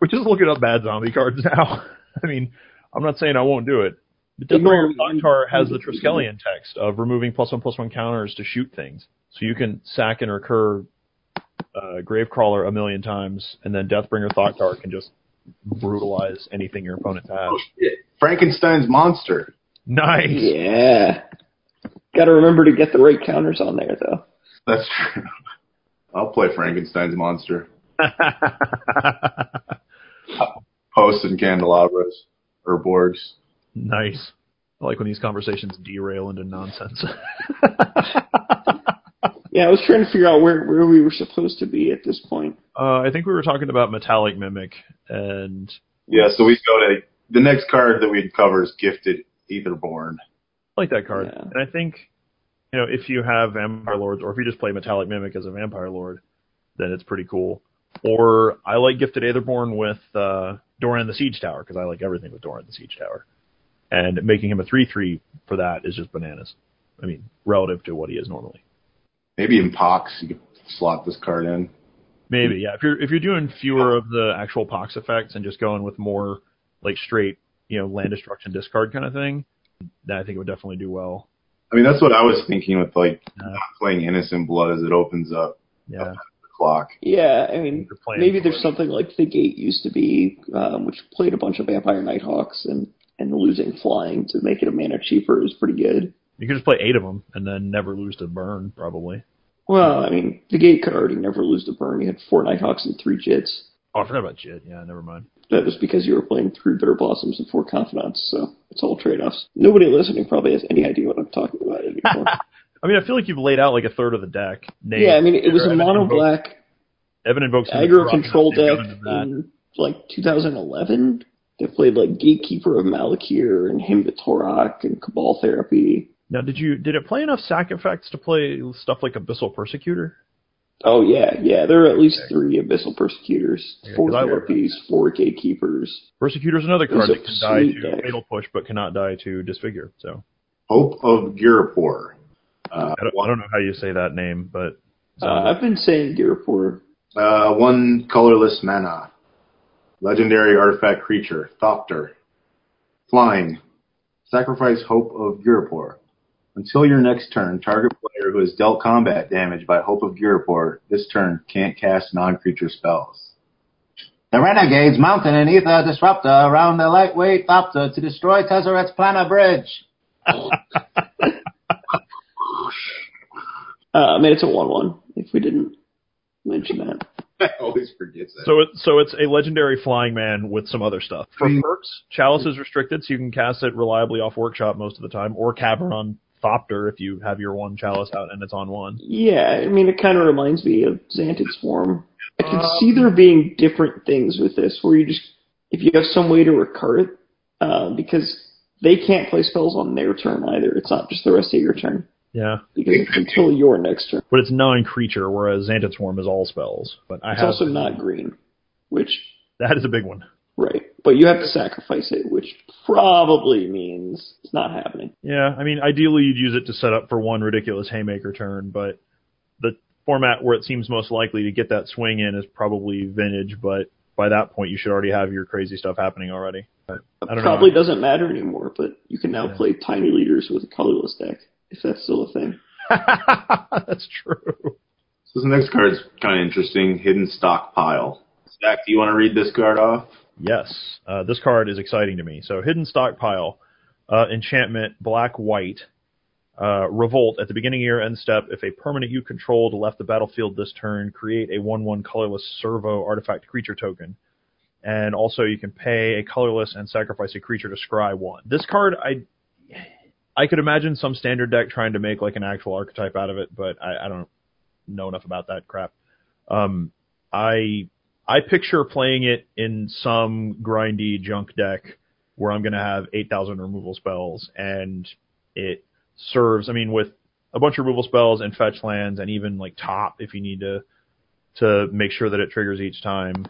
We're just looking up bad zombie cards now. I mean, I'm not saying I won't do it. But Deathbringer. Thoktar has the Triskelion text of removing plus one plus one counters to shoot things. So you can sack and recur uh, Gravecrawler a million times, and then Deathbringer Thoktar can just brutalize anything your opponent has. Oh shit. Frankenstein's monster. Nice. Yeah. Got to remember to get the right counters on there, though. That's true. I'll play Frankenstein's monster. Posts and candelabras. Or boards. nice. I like when these conversations derail into nonsense. Yeah, I was trying to figure out where, where we were supposed to be at this point. uh, I think we were talking about Metallic Mimic, and Yeah, so we go to the next card that we'd cover is Gifted Aetherborn. I like that card. Yeah. And I think, you know, if you have Vampire Lords, or if you just play Metallic Mimic as a Vampire Lord, then it's pretty cool. Or I like Gifted Aetherborn with uh, Doran the Siege Tower, because I like everything with Doran the Siege Tower. And making him a 3-3 for that is just bananas. I mean, relative to what he is normally. Maybe in Pox, you could slot this card in. Maybe, yeah. If you're if you're doing fewer of the actual pox effects and just going with more like straight, you know, land destruction discard kind of thing, then I think it would definitely do well. I mean, that's what I was thinking with like Yeah. not playing Innocent Blood as it opens up Yeah. the clock. Yeah, I mean, maybe there's it. something like the Gate used to be, um, which played a bunch of Vampire Nighthawks, and and losing flying to make it a mana cheaper is pretty good. You could just play eight of them and then never lose to burn, probably. Well, I mean, the Gate could already never lose to burn. You had four Nighthawks and three Jits. Oh, I forgot about Jit. Yeah, never mind. That was because you were playing three Bitter Blossoms and four Confidants, so it's all trade-offs. Nobody listening probably has any idea what I'm talking about anymore. I mean, I feel like you've laid out like a third of the deck. Nate, yeah, I mean, it was a Evan mono invokes- black Evan invokes aggro control deck go into that. in like 2011 that played like Gatekeeper of Malakir and Hymn to Tourach and Cabal Therapy. Now, did you did it play enough sack effects to play stuff like Abyssal Persecutor? Oh yeah, yeah. There are at least three Abyssal Persecutors, Yeah, four 'cause I love therapies, four Gatekeepers. Persecutor's another card Those that can die sweet to decks. fatal push, but cannot die to disfigure. So Hope of Ghirapur. Uh, I don't, I don't know how you say that name, but Uh, I've been saying Ghirapur. uh, one colorless mana. Legendary artifact creature. Thopter. Flying. Sacrifice Hope of Ghirapur. Until your next turn, target player who has dealt combat damage by Hope of Ghirapur this turn can't cast non-creature spells. The Renegades mount an Ether Disruptor around the lightweight Thopter to destroy Tezzeret's planar bridge. Uh, I mean, it's a one-one. If we didn't mention that. I always forget that. So it, so it's a legendary flying man with some other stuff. For perks, Chalice is restricted, so you can cast it reliably off Workshop most of the time, or Caberon Thopter if you have your one Chalice out and it's on one. Yeah, I mean, it kind of reminds me of Xantid Swarm. I can Um, see there being different things with this, where you just, if you have some way to recur it, uh, because they can't play spells on their turn either. It's not just the rest of your turn, Yeah, because it's until your next turn. but it's non-creature, whereas Xantid Swarm is all spells. But I It's have also not green, which, that is a big one. Right, but you have to sacrifice it, which probably means it's not happening. Yeah, I mean, ideally you'd use it to set up for one ridiculous haymaker turn, but the format where it seems most likely to get that swing in is probably vintage. But by that point, you should already have your crazy stuff happening already. But I don't probably know. doesn't matter anymore, but you can now Yeah. play tiny leaders with a colorless deck, if that's still a thing. That's true. So this next card's kind of interesting. Hidden Stockpile. Zach, do you want to read this card off? Yes, uh, this card is exciting to me. So, hidden stockpile, uh, enchantment, black white, uh, revolt. At the beginning of your end step, if a permanent you controlled left the battlefield this turn, create a one-one colorless servo artifact creature token. And also, you can pay a colorless and sacrifice a creature to scry one. This card, I, I could imagine some standard deck trying to make like an actual archetype out of it, but I, I don't know enough about that crap. Um, I I picture playing it in some grindy junk deck where I'm going to have 8,000 removal spells and it serves, I mean, with a bunch of removal spells and fetch lands and even like top if you need to, to make sure that it triggers each time.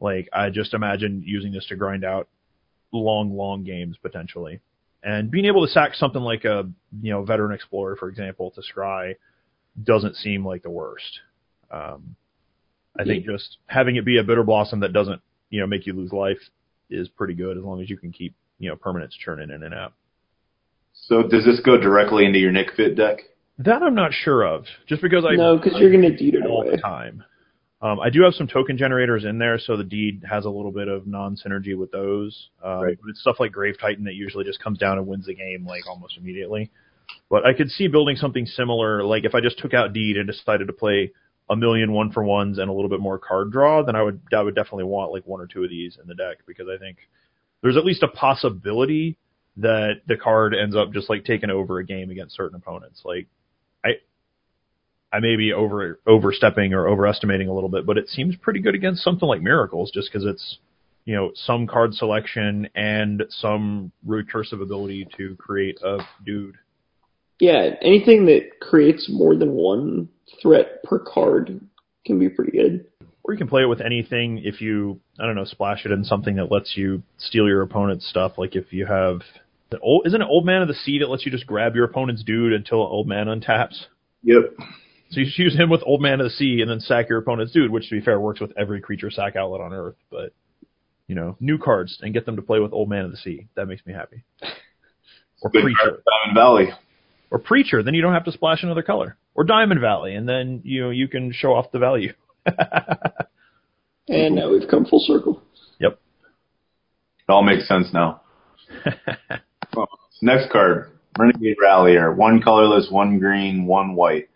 Like I just imagine using this to grind out long, long games potentially, and being able to sack something like a you know veteran explorer, for example, to scry doesn't seem like the worst. Um, I think just having it be a bitter blossom that doesn't you know make you lose life is pretty good as long as you can keep you know permanents churning in and out. So does this go directly into your Nic Fit deck? That I'm not sure of, just because I No, because you're gonna deed it all the time. Um, I do have some token generators in there, so the deed has a little bit of non-synergy with those. Um, Right. But it's stuff like Grave Titan that usually just comes down and wins the game like almost immediately. But I could see building something similar, like if I just took out deed and decided to play a million one for ones and a little bit more card draw, then I would I would definitely want like one or two of these in the deck because I think there's at least a possibility that the card ends up just like taking over a game against certain opponents. Like I I may be over overstepping or overestimating a little bit, but it seems pretty good against something like Miracles just because it's you know some card selection and some recursive ability to create a dude. Yeah, anything that creates more than one threat per card can be pretty good. Or you can play it with anything if you I don't know splash it in something that lets you steal your opponent's stuff. Like if you have the old isn't it Old Man of the Sea that lets you just grab your opponent's dude until Old Man untaps. Yep. So you just use him with Old Man of the Sea and then sack your opponent's dude, which to be fair works with every creature sack outlet on Earth. But you know, new cards and get them to play with Old Man of the Sea. That makes me happy. Or Good Preacher. Diamond Valley. Or Preacher, then you don't have to splash another color. Or Diamond Valley, and then you know you can show off the value. And now we've come full circle. yep. It all makes sense now. Oh, Next card, Renegade Rallier. One colorless, one green, one white.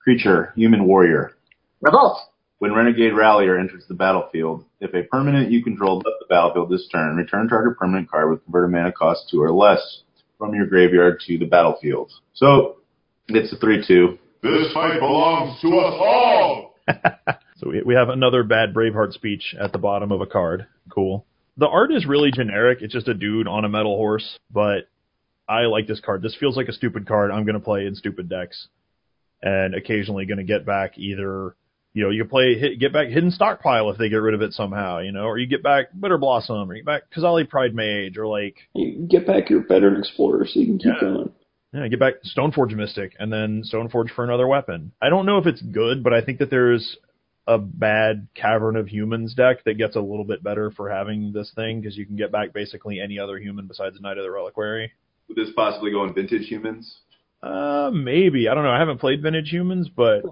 Creature, human warrior. Revolt. When Renegade Rallier enters the battlefield, if a permanent you control left the battlefield this turn, return target permanent card with converted mana cost two or less from your graveyard to the battlefield. So, it's a 3-2. This fight belongs to us all! So we, we have another bad Braveheart speech at the bottom of a card. Cool. The art is really generic. It's just a dude on a metal horse, but I like this card. This feels like a stupid card I'm going to play in stupid decks, and occasionally going to get back either, you know, you play hit, get back Hidden Stockpile if they get rid of it somehow, you know, or you get back Bitter Blossom, or you get back Qasali Pridemage, or like You get back your veteran explorer so you can keep Yeah. going. yeah, get back Stoneforge Mystic and then Stoneforge for another weapon. I don't know if it's good, but I think that there's a bad Cavern of Humans deck that gets a little bit better for having this thing because you can get back basically any other human besides Knight of the Reliquary. Would this possibly go in Vintage Humans? Uh, maybe I don't know. I haven't played Vintage Humans, but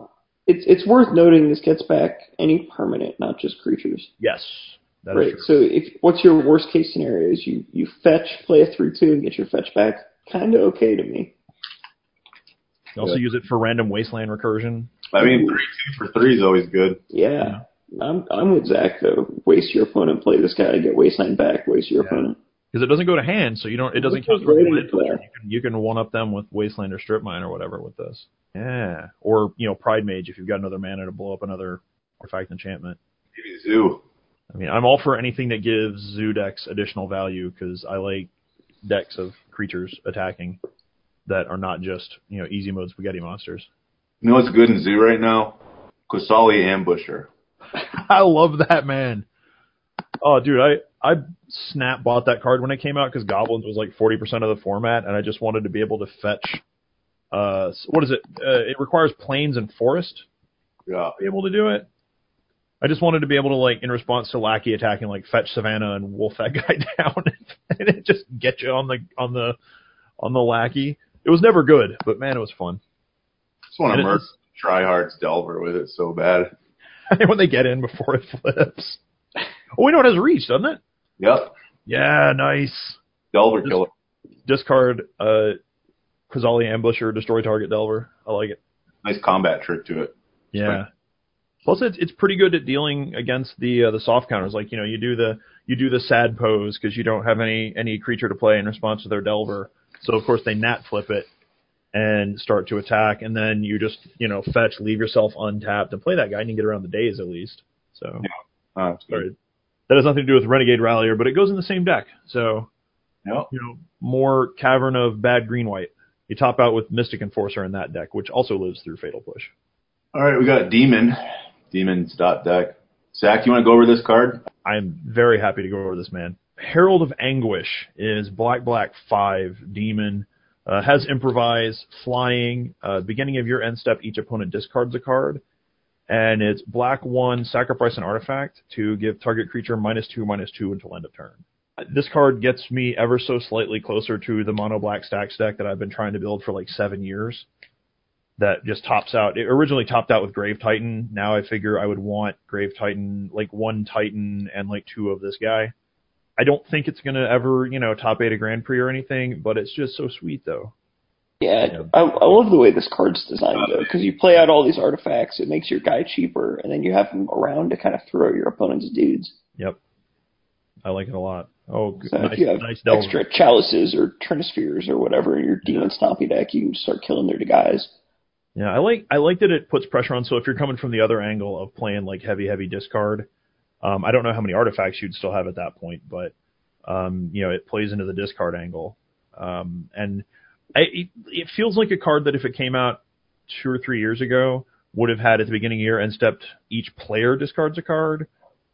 It's it's worth noting this gets back any permanent, not just creatures. yes, that is right. So if what's your worst case scenario is you you fetch, play a three two, and get your fetch back. Kind of okay to me. You also use it for random wasteland recursion. I mean, 3-2 for 3 is always good. Yeah. I'm I'm with Zach though. Waste your opponent, play this guy, get wasteland back. Waste your Yeah. opponent. Because it doesn't go to hand, so you don't. It doesn't This count is towards right your in land You can you can one up them with Wasteland or Strip Mine or whatever with this. Yeah, or you know Pride Mage if you've got another mana to blow up another artifact enchantment. Maybe Zoo. I mean, I'm all for anything that gives zoo decks additional value because I like decks of creatures attacking that are not just you know easy mode spaghetti monsters. You know what's good in Zoo right now? Qasali Ambusher. I love that man. Oh, dude, I I snap bought that card when it came out because Goblins was like 40% of the format, and I just wanted to be able to fetch. Uh, what is it? Uh, it requires plains and forest Yeah. to be able to do it. I just wanted to be able to like in response to Lackey attacking, like fetch Savannah and wolf that guy down, and it just get you on the on the on the Lackey. It was never good, but man, it was fun. Just want to murder Tryhard's Delver with it so bad. And when they get in before it flips. Oh, we know it has reach, doesn't it? Yep. Yeah, nice. Delver Just- killer. discard uh Qasali Ambusher, destroy target Delver. I like it. Nice combat trick to it. Yeah. Plus, it's it's pretty good at dealing against the uh, the soft counters. Like you know, you do the you do the sad pose because you don't have any any creature to play in response to their Delver. So of course they nat flip it and start to attack, and then you just you know fetch, leave yourself untapped, and play that guy, and you get around the days at least. So Uh, it's good. That has nothing to do with Renegade Rallier, but it goes in the same deck. So Yep. you know, more Cavern of Bad Green White. You top out with Mystic Enforcer in that deck, which also lives through Fatal Push. All right, we got Demon. Demon's dot deck. Zach, you want to go over this card? I'm very happy to go over this man. Herald of Anguish is black black five demon. Uh, has improvise, flying. Uh, beginning of your end step, each opponent discards a card, and it's black one. Sacrifice an artifact to give target creature minus two, minus two until end of turn. This card gets me ever so slightly closer to the mono black stacks deck that I've been trying to build for like seven years. That just tops out. It originally topped out with Grave Titan. Now I figure I would want Grave Titan, like one Titan and like two of this guy. I don't think it's gonna ever, you know, top eight a Grand Prix or anything, but it's just so sweet though. Yeah, Yeah. I, I love the way this card's designed though, because you play out all these artifacts, it makes your guy cheaper, and then you have him around to kind of throw your opponent's dudes. Yep. I like it a lot. Oh. So nice, if you have nice extra chalices or trinispheres or whatever in your demon stompy deck, you can start killing their guys. Yeah, I like I like that it puts pressure on. So if you're coming from the other angle of playing like heavy, heavy discard, um, I don't know how many artifacts you'd still have at that point, but um, you know it plays into the discard angle, um, and I, it, it feels like a card that if it came out two or three years ago would have had at the beginning of the year and stepped each player discards a card,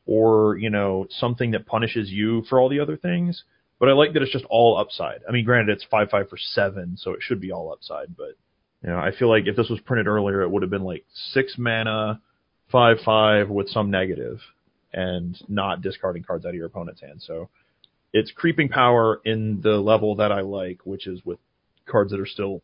or you know something that punishes you for all the other things. But I like that it's just all upside. I mean, granted, it's five five for seven, so it should be all upside, but you know, I feel like if this was printed earlier, it would have been like six mana, five five with some negative, and not discarding cards out of your opponent's hand. So it's creeping power in the level that I like, which is with cards that are still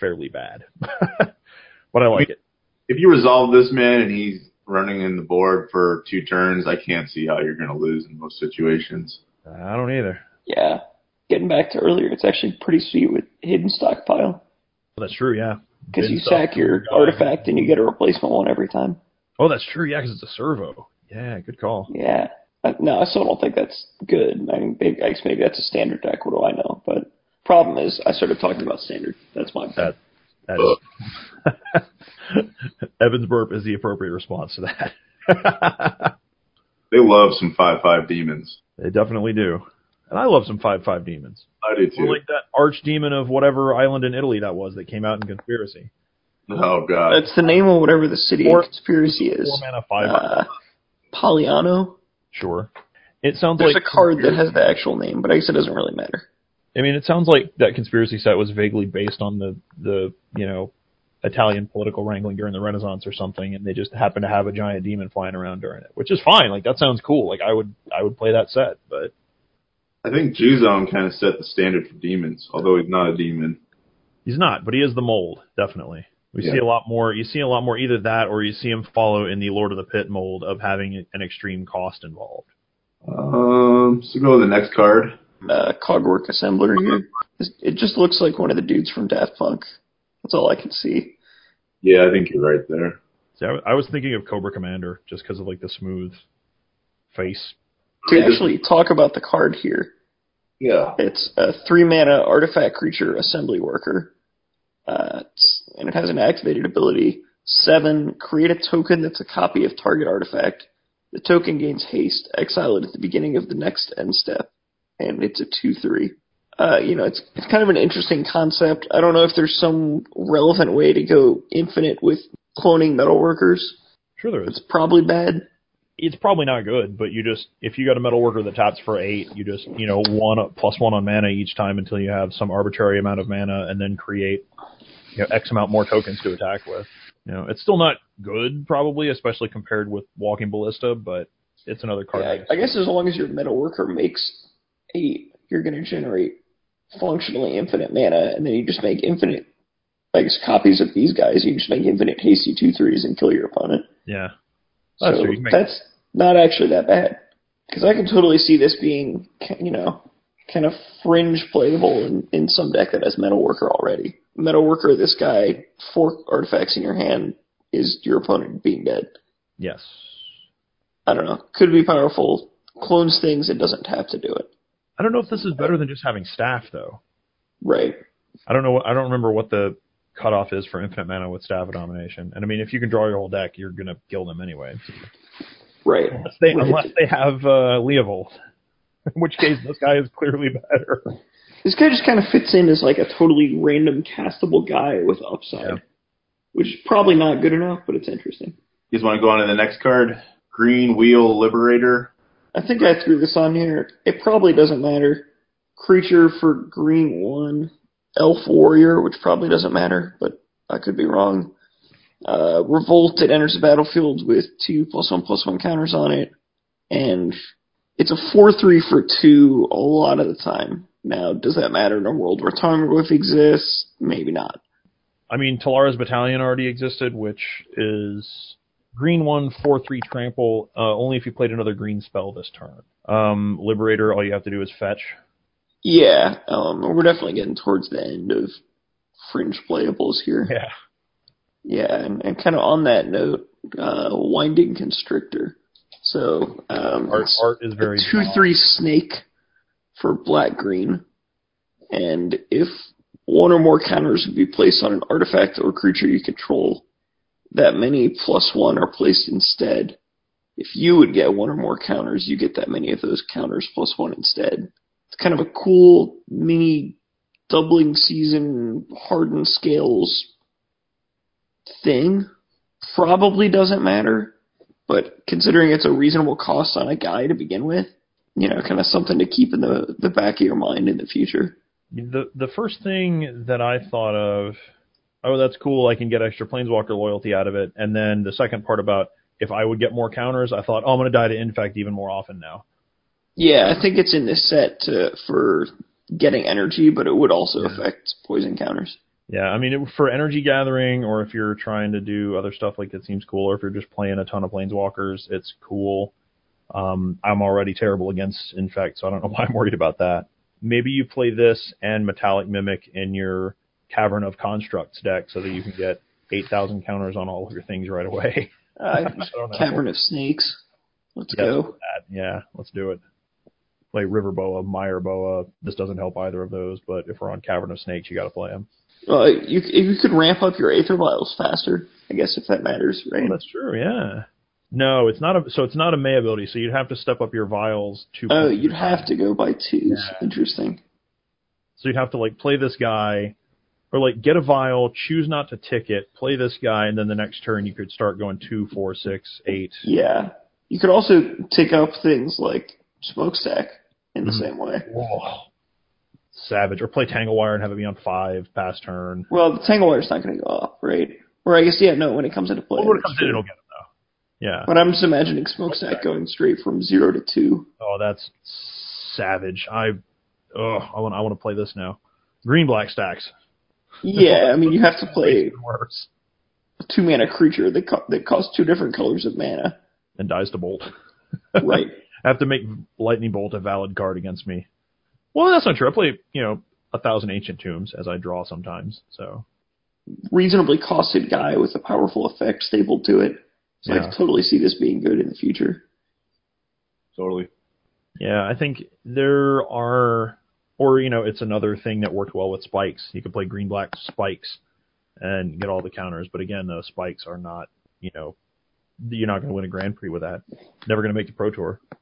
fairly bad. but I like it. If you resolve this man and he's running in the board for two turns, I can't see how you're going to lose in most situations. I don't either. Yeah. Getting back to earlier, it's actually pretty sweet with hidden stockpile That's true, yeah. because you sack your guy. artifact and you get a replacement one every time. Oh, that's true, yeah, because it's a servo. Yeah, good call. Yeah. Uh, No, I still don't think that's good. I mean, maybe, I guess maybe that's a standard deck. What do I know? But problem is, I started talking about standard. That's my bad. That that is Evan's burp is the appropriate response to that. They love some five five demons. They definitely do. And I love some five five demons. I do too. Or like that archdemon of whatever island in Italy that was that came out in Conspiracy. oh god. That's the name of whatever the city Four- of conspiracy Four is. mana five. Uh, Paliano. sure. It sounds There's like a card that has the actual name, but I guess it doesn't really matter. I mean, it sounds like that conspiracy set was vaguely based on the the you know Italian political wrangling during the Renaissance or something, and they just happened to have a giant demon flying around during it, which is fine. Like that sounds cool. Like I would I would play that set, but I think Juzam kind of set the standard for demons, although he's not a demon. He's not, but he is the mold, definitely. We Yeah. see a lot more. You see a lot more either that, or you see him follow in the Lord of the Pit mold of having an extreme cost involved. Um, so go to the next card. Uh, Cogwork Assembler here. It just looks like one of the dudes from Daft Punk. That's all I can see. Yeah, I think you're right there. See, I, w- I was thinking of Cobra Commander just because of like the smooth face. To actually talk about the card here, Yeah. it's a three mana artifact creature assembly worker. Uh, and it has an activated ability. Seven, create a token that's a copy of target artifact. The token gains haste. Exile it at the beginning of the next end step. And it's a 2-3. Uh, you know, it's, it's kind of an interesting concept. I don't know if there's some relevant way to go infinite with cloning metal workers. Sure, there It's probably bad. It's probably not good, but you just if you got a metal worker that taps for eight, you just you know one plus one on mana each time until you have some arbitrary amount of mana, and then create you know X amount more tokens to attack with. You know, it's still not good, probably, especially compared with Walking Ballista, but it's another card. Yeah, I, I guess as long as your metal worker makes eight, you're going to generate functionally infinite mana, and then you just make infinite, guess, copies of these guys. You just make infinite hasty two threes and kill your opponent. yeah, That's so true, make- that's not actually that bad. Because I can totally see this being, you know, kind of fringe playable in, in some deck that has metal worker already. Metal worker, this guy, four artifacts in your hand is your opponent being dead. yes. I don't know. Could be powerful. Clones things. It doesn't have to do it. I don't know if this is better than just having staff though. Right. I don't know. I don't remember what the cutoff is for infinite mana with staff of domination. And I mean, if you can draw your whole deck, you're gonna kill them anyway. Right. Unless they, Right. unless they have uh, Leovold, in which case this guy is clearly better. This guy just kind of fits in as like a totally random castable guy with upside, Yeah. which is probably not good enough, but it's interesting. You guys want to go on to the next card? Greenwheel Liberator. I think I threw this on here. It probably doesn't matter. Creature for green one, Elf Warrior, which probably doesn't matter, but I could be wrong. Uh, Revolt, it enters the battlefield with two plus one plus one counters on it, and it's a four three for two a lot of the time. Now, does that matter in a world where Tarmogoyf exists? Maybe not. I mean, Talara's Battalion already existed, which is green one, four three trample. Uh, only if you played another green spell this turn. Um, Liberator, all you have to do is fetch. Yeah, um, we're definitely getting towards the end of fringe playables here. Yeah. Yeah, and, and kind of on that note, uh, Winding Constrictor. So, um, Art, art is very two three snake for black green, and if one or more counters would be placed on an artifact or creature you control, that many plus one are placed instead. If you would get one or more counters, you get that many of those counters plus one instead. It's kind of a cool mini doubling season hardened scales thing. Probably doesn't matter, but considering it's a reasonable cost on a guy to begin with, you know, kind of something to keep in the the back of your mind in the future. The the first thing that I thought of, oh, that's cool. I can get extra planeswalker loyalty out of it. And then the second part about if I would get more counters, I thought, oh, I'm going to die to infect even more often now. Yeah, I think it's in this set to, for getting energy, but it would also Yeah. affect poison counters. Yeah, I mean, it, for energy gathering, or if you're trying to do other stuff like that, seems cool. Or if you're just playing a ton of planeswalkers, it's cool. Um, I'm already terrible against infect, so I don't know why I'm worried about that. Maybe you play this and metallic mimic in your Cavern of Constructs deck, so that you can get 8,000 counters on all of your things right away. Uh, I don't know. Cavern of Snakes. Let's Yes, go. Yeah, let's do it. Play River Boa, Mire Boa. This doesn't help either of those, but if we're on Cavern of Snakes, you got to play them. Uh, you you could ramp up your Aether Vials faster, I guess if that matters, right? Oh, that's true. Yeah. No, it's not a. So it's not a May ability. So you'd have to step up your vials to. Oh, you'd have to go by twos. Yeah. Interesting. So you'd have to like play this guy, like get a vial, choose not to tick it, play this guy, and then the next turn you could start going two, four, six, eight. Yeah. You could also tick up things like Smokestack in the Mhm. same way. Whoa. Savage, or play Tangle Wire and have it be on five past turn. Well, the Tangle Wire's not going to go up, right? Or I guess, yeah, no, when it comes into play. Well, when it comes in, it'll get him though. Yeah. But I'm just imagining Smokestack going straight from zero to two. Oh, that's savage. I, oh, I want, I want to play this now. Green black stacks. Yeah, I mean, you have to play worse. a two mana creature that, co- that costs two different colors of mana. And dies to bolt. Right. I have to make lightning bolt a valid card against me. Well, that's not true. I play, you know, a thousand ancient tombs as I draw sometimes. So Reasonably costed guy with a powerful effect stapled to it. So I Yeah. can totally see this being good in the future. Totally. yeah, I think there are, or you know, it's another thing that worked well with spikes. You could play green black spikes and get all the counters. But again, those spikes are not, you know, you're not going to win a Grand Prix with that. Never going to make the Pro Tour. I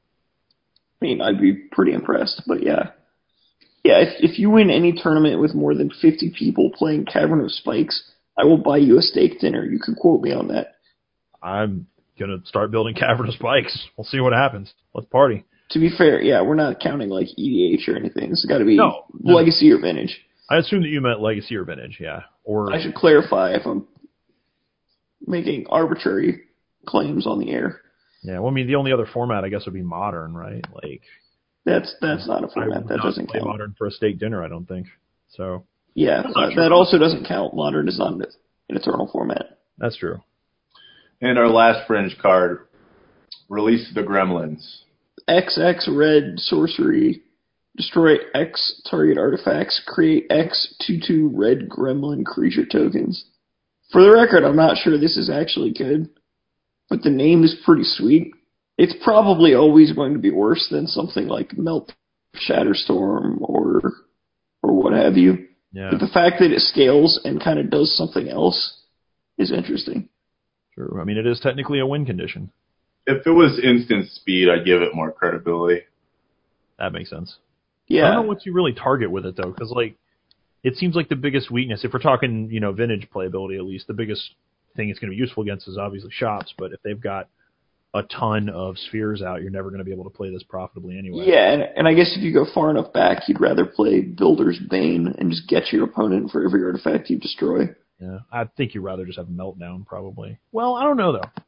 mean, I'd be pretty impressed, but yeah. Yeah, if, if you win any tournament with more than 50 people playing Cavern of Spikes, I will buy you a steak dinner. You can quote me on that. I'm gonna start building cavern of spikes. We'll see what happens. Let's party. To be fair, yeah, we're not counting like EDH or anything. It's got to be No, no. legacy or vintage. I assume that you meant legacy or vintage, yeah. Or I should clarify if I'm making arbitrary claims on the air. yeah. Well, I mean, the only other format I guess would be modern, right? Like That's that's not a format. would That not doesn't play count. modern for a steak dinner. I don't think. So Yeah, That's not that, that also doesn't count. Modern is not an eternal format. that's true. And our last fringe card, Release the Gremlins. XX red sorcery. Destroy X target artifacts. Create X two two red gremlin creature tokens. For the record, I'm not sure this is actually good, but the name is pretty sweet. It's probably always going to be worse than something like Melt Shatterstorm or or what have you. Yeah, But the fact that it scales and kind of does something else is interesting. Sure. I mean, it is technically a win condition. If it was instant speed, I'd give it more credibility. That makes sense. Yeah. I don't know what you really target with it though, because like it seems like the biggest weakness, if we're talking, you know, vintage playability at least, the biggest thing it's going to be useful against is obviously shops. But if they've got a ton of spheres out, you're never going to be able to play this profitably anyway. Yeah, and, and I guess if you go far enough back, you'd rather play Builder's Bane and just get your opponent for every artifact you destroy. Yeah, I think you'd rather just have meltdown probably. Well, I don't know though.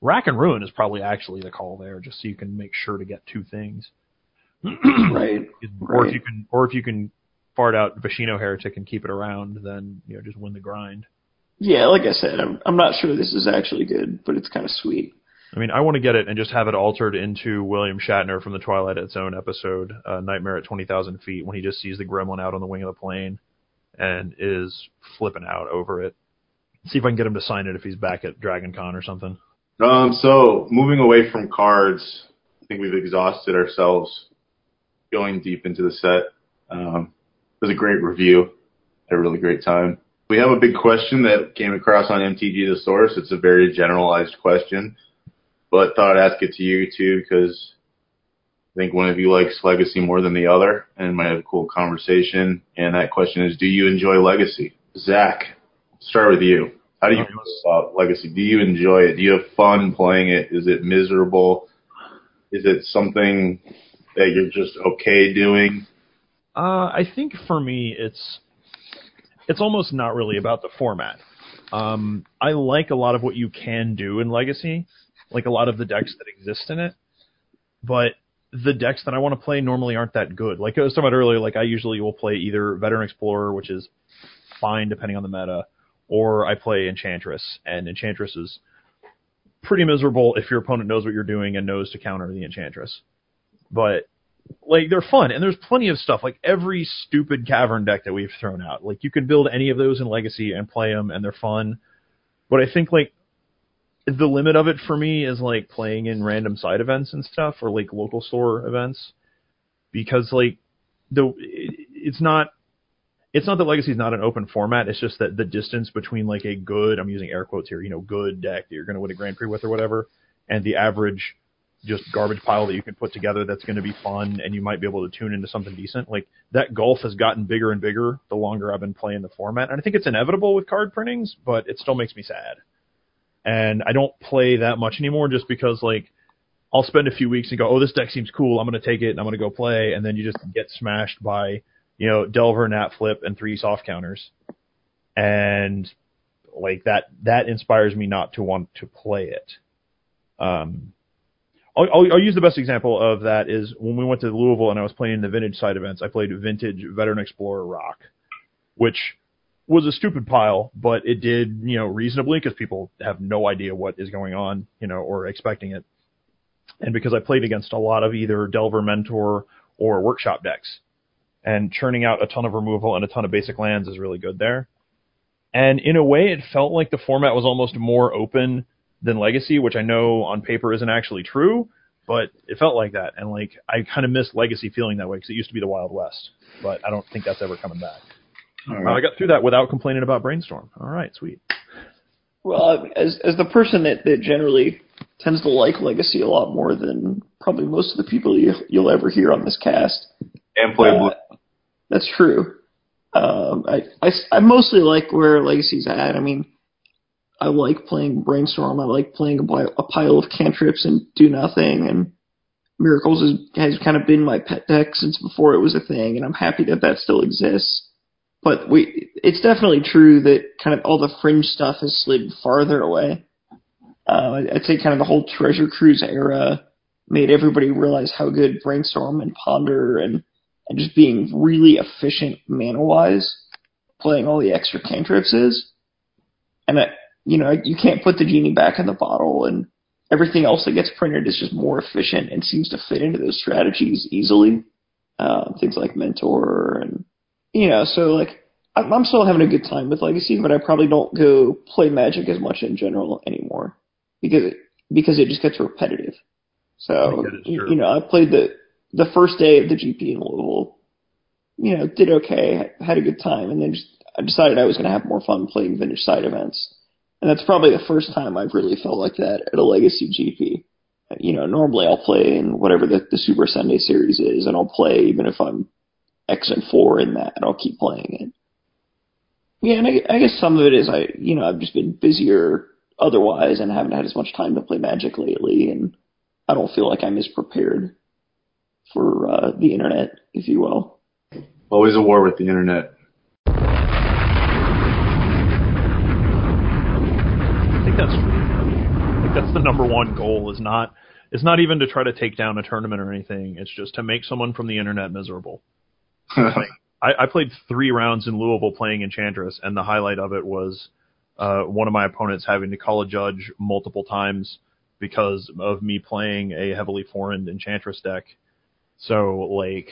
Rack and ruin is probably actually the call there, just so you can make sure to get two things. right. Or right. if you can, or if you can fart out Viashino Heretic and keep it around, then you know just win the grind. Yeah, like I said, I'm I'm not sure this is actually good, but it's kind of sweet. I mean, I want to get it and just have it altered into William Shatner from the Twilight Zone episode, uh, Nightmare at 20,000 Feet, when he just sees the gremlin out on the wing of the plane and is flipping out over it. See if I can get him to sign it if he's back at Dragon Con or something. Um, so moving away from cards, I think we've exhausted ourselves going deep into the set. Um, it was a great review. Had a really great time. We have a big question that came across on MTG The Source. It's a very generalized question, but thought I'd ask it to you too because I think one of you likes Legacy more than the other and might have a cool conversation. And that question is, do you enjoy Legacy? Zack, start with you. How do you feel about Legacy? Do you enjoy it? Do you have fun playing it? Is it miserable? Is it something that you're just okay doing? Uh, I think for me, it's it's almost not really about the format. Um, I like a lot of what you can do in Legacy, like a lot of the decks that exist in it, but the decks that I want to play normally aren't that good. Like I was talking about earlier, like I usually will play either Veteran Explorer, which is fine depending on the meta, or I play Enchantress, and Enchantress is pretty miserable if your opponent knows what you're doing and knows to counter the Enchantress. But like they're fun and there's plenty of stuff like every stupid cavern deck that we've thrown out like you can build any of those in legacy and play them and they're fun but i think like the limit of it for me is like playing in random side events and stuff or like local store events because like the it's not it's not that legacy is not an open format it's just that the distance between like a good i'm using air quotes here you know good deck that you're going to win a grand prix with or whatever and the average just garbage pile that you can put together that's going to be fun and you might be able to tune into something decent. Like that gulf has gotten bigger and bigger the longer I've been playing the format. And I think it's inevitable with card printings, but it still makes me sad. And I don't play that much anymore just because like I'll spend a few weeks and go, oh, this deck seems cool. I'm going to take it and I'm going to go play. And then you just get smashed by, you know, Delver, Nat Flip, and three soft counters. And like that, that inspires me not to want to play it. Um, I'll, I'll, I'll, use the best example of that is when we went to Louisville and I was playing the vintage side events. I played Vintage Veteran Explorer Rock, which was a stupid pile, but it did you know reasonably because people have no idea what is going on, you know, or expecting it, and because I played against a lot of either Delver Mentor or Workshop decks, and churning out a ton of removal and a ton of basic lands is really good there. And in a way, it felt like the format was almost more open than Legacy, which I know on paper isn't actually true, but it felt like that. And like I kind of miss Legacy feeling that way because it used to be the Wild West, but I don't think that's ever coming back. Right. I got through that without complaining about Brainstorm. All right, sweet. Well, as as the person that, that generally tends to like Legacy a lot more than probably most of the people you, you'll ever hear on this cast. And play Uh, blue. That's true. Um, I, I, I mostly like where Legacy's at. I mean, I like playing Brainstorm. I like playing a, pile- a pile of cantrips and do nothing. And Miracles has, has kind of been my pet deck since before it was a thing, and I'm happy that that still exists. But we, it's definitely true that kind of all the fringe stuff has slid farther away. Uh, I'd say kind of the whole Treasure Cruise era made everybody realize how good Brainstorm and Ponder and, and just being really efficient mana wise, playing all the extra cantrips is. And I, you know, you can't put the genie back in the bottle, and everything else that gets printed is just more efficient and seems to fit into those strategies easily. Uh, things like Mentor and, you know, so like, I'm I'm still having a good time with Legacy, but I probably don't go play Magic as much in general anymore because it, because it just gets repetitive. So you, you know, I played the the first day of the GP in Louisville. You know, did okay, had a good time, and then just I decided I was going to have more fun playing vintage side events. And that's probably the first time I've really felt like that at a Legacy GP. You know, normally I'll play in whatever the, the Super Sunday series is, and I'll play even if I'm X and four in that, and I'll keep playing it. Yeah, and I, I guess some of it is I, you know, I've just been busier otherwise, and haven't had as much time to play Magic lately, and I don't feel like I'm as prepared for uh, the internet, if you will. Always a war with the internet. I think that's true. I think that's the number one goal is not is not even to try to take down a tournament or anything. It's just to make someone from the internet miserable. I, I played three rounds in Louisville playing Enchantress, and the highlight of it was uh, one of my opponents having to call a judge multiple times because of me playing a heavily foreign Enchantress deck. So, like,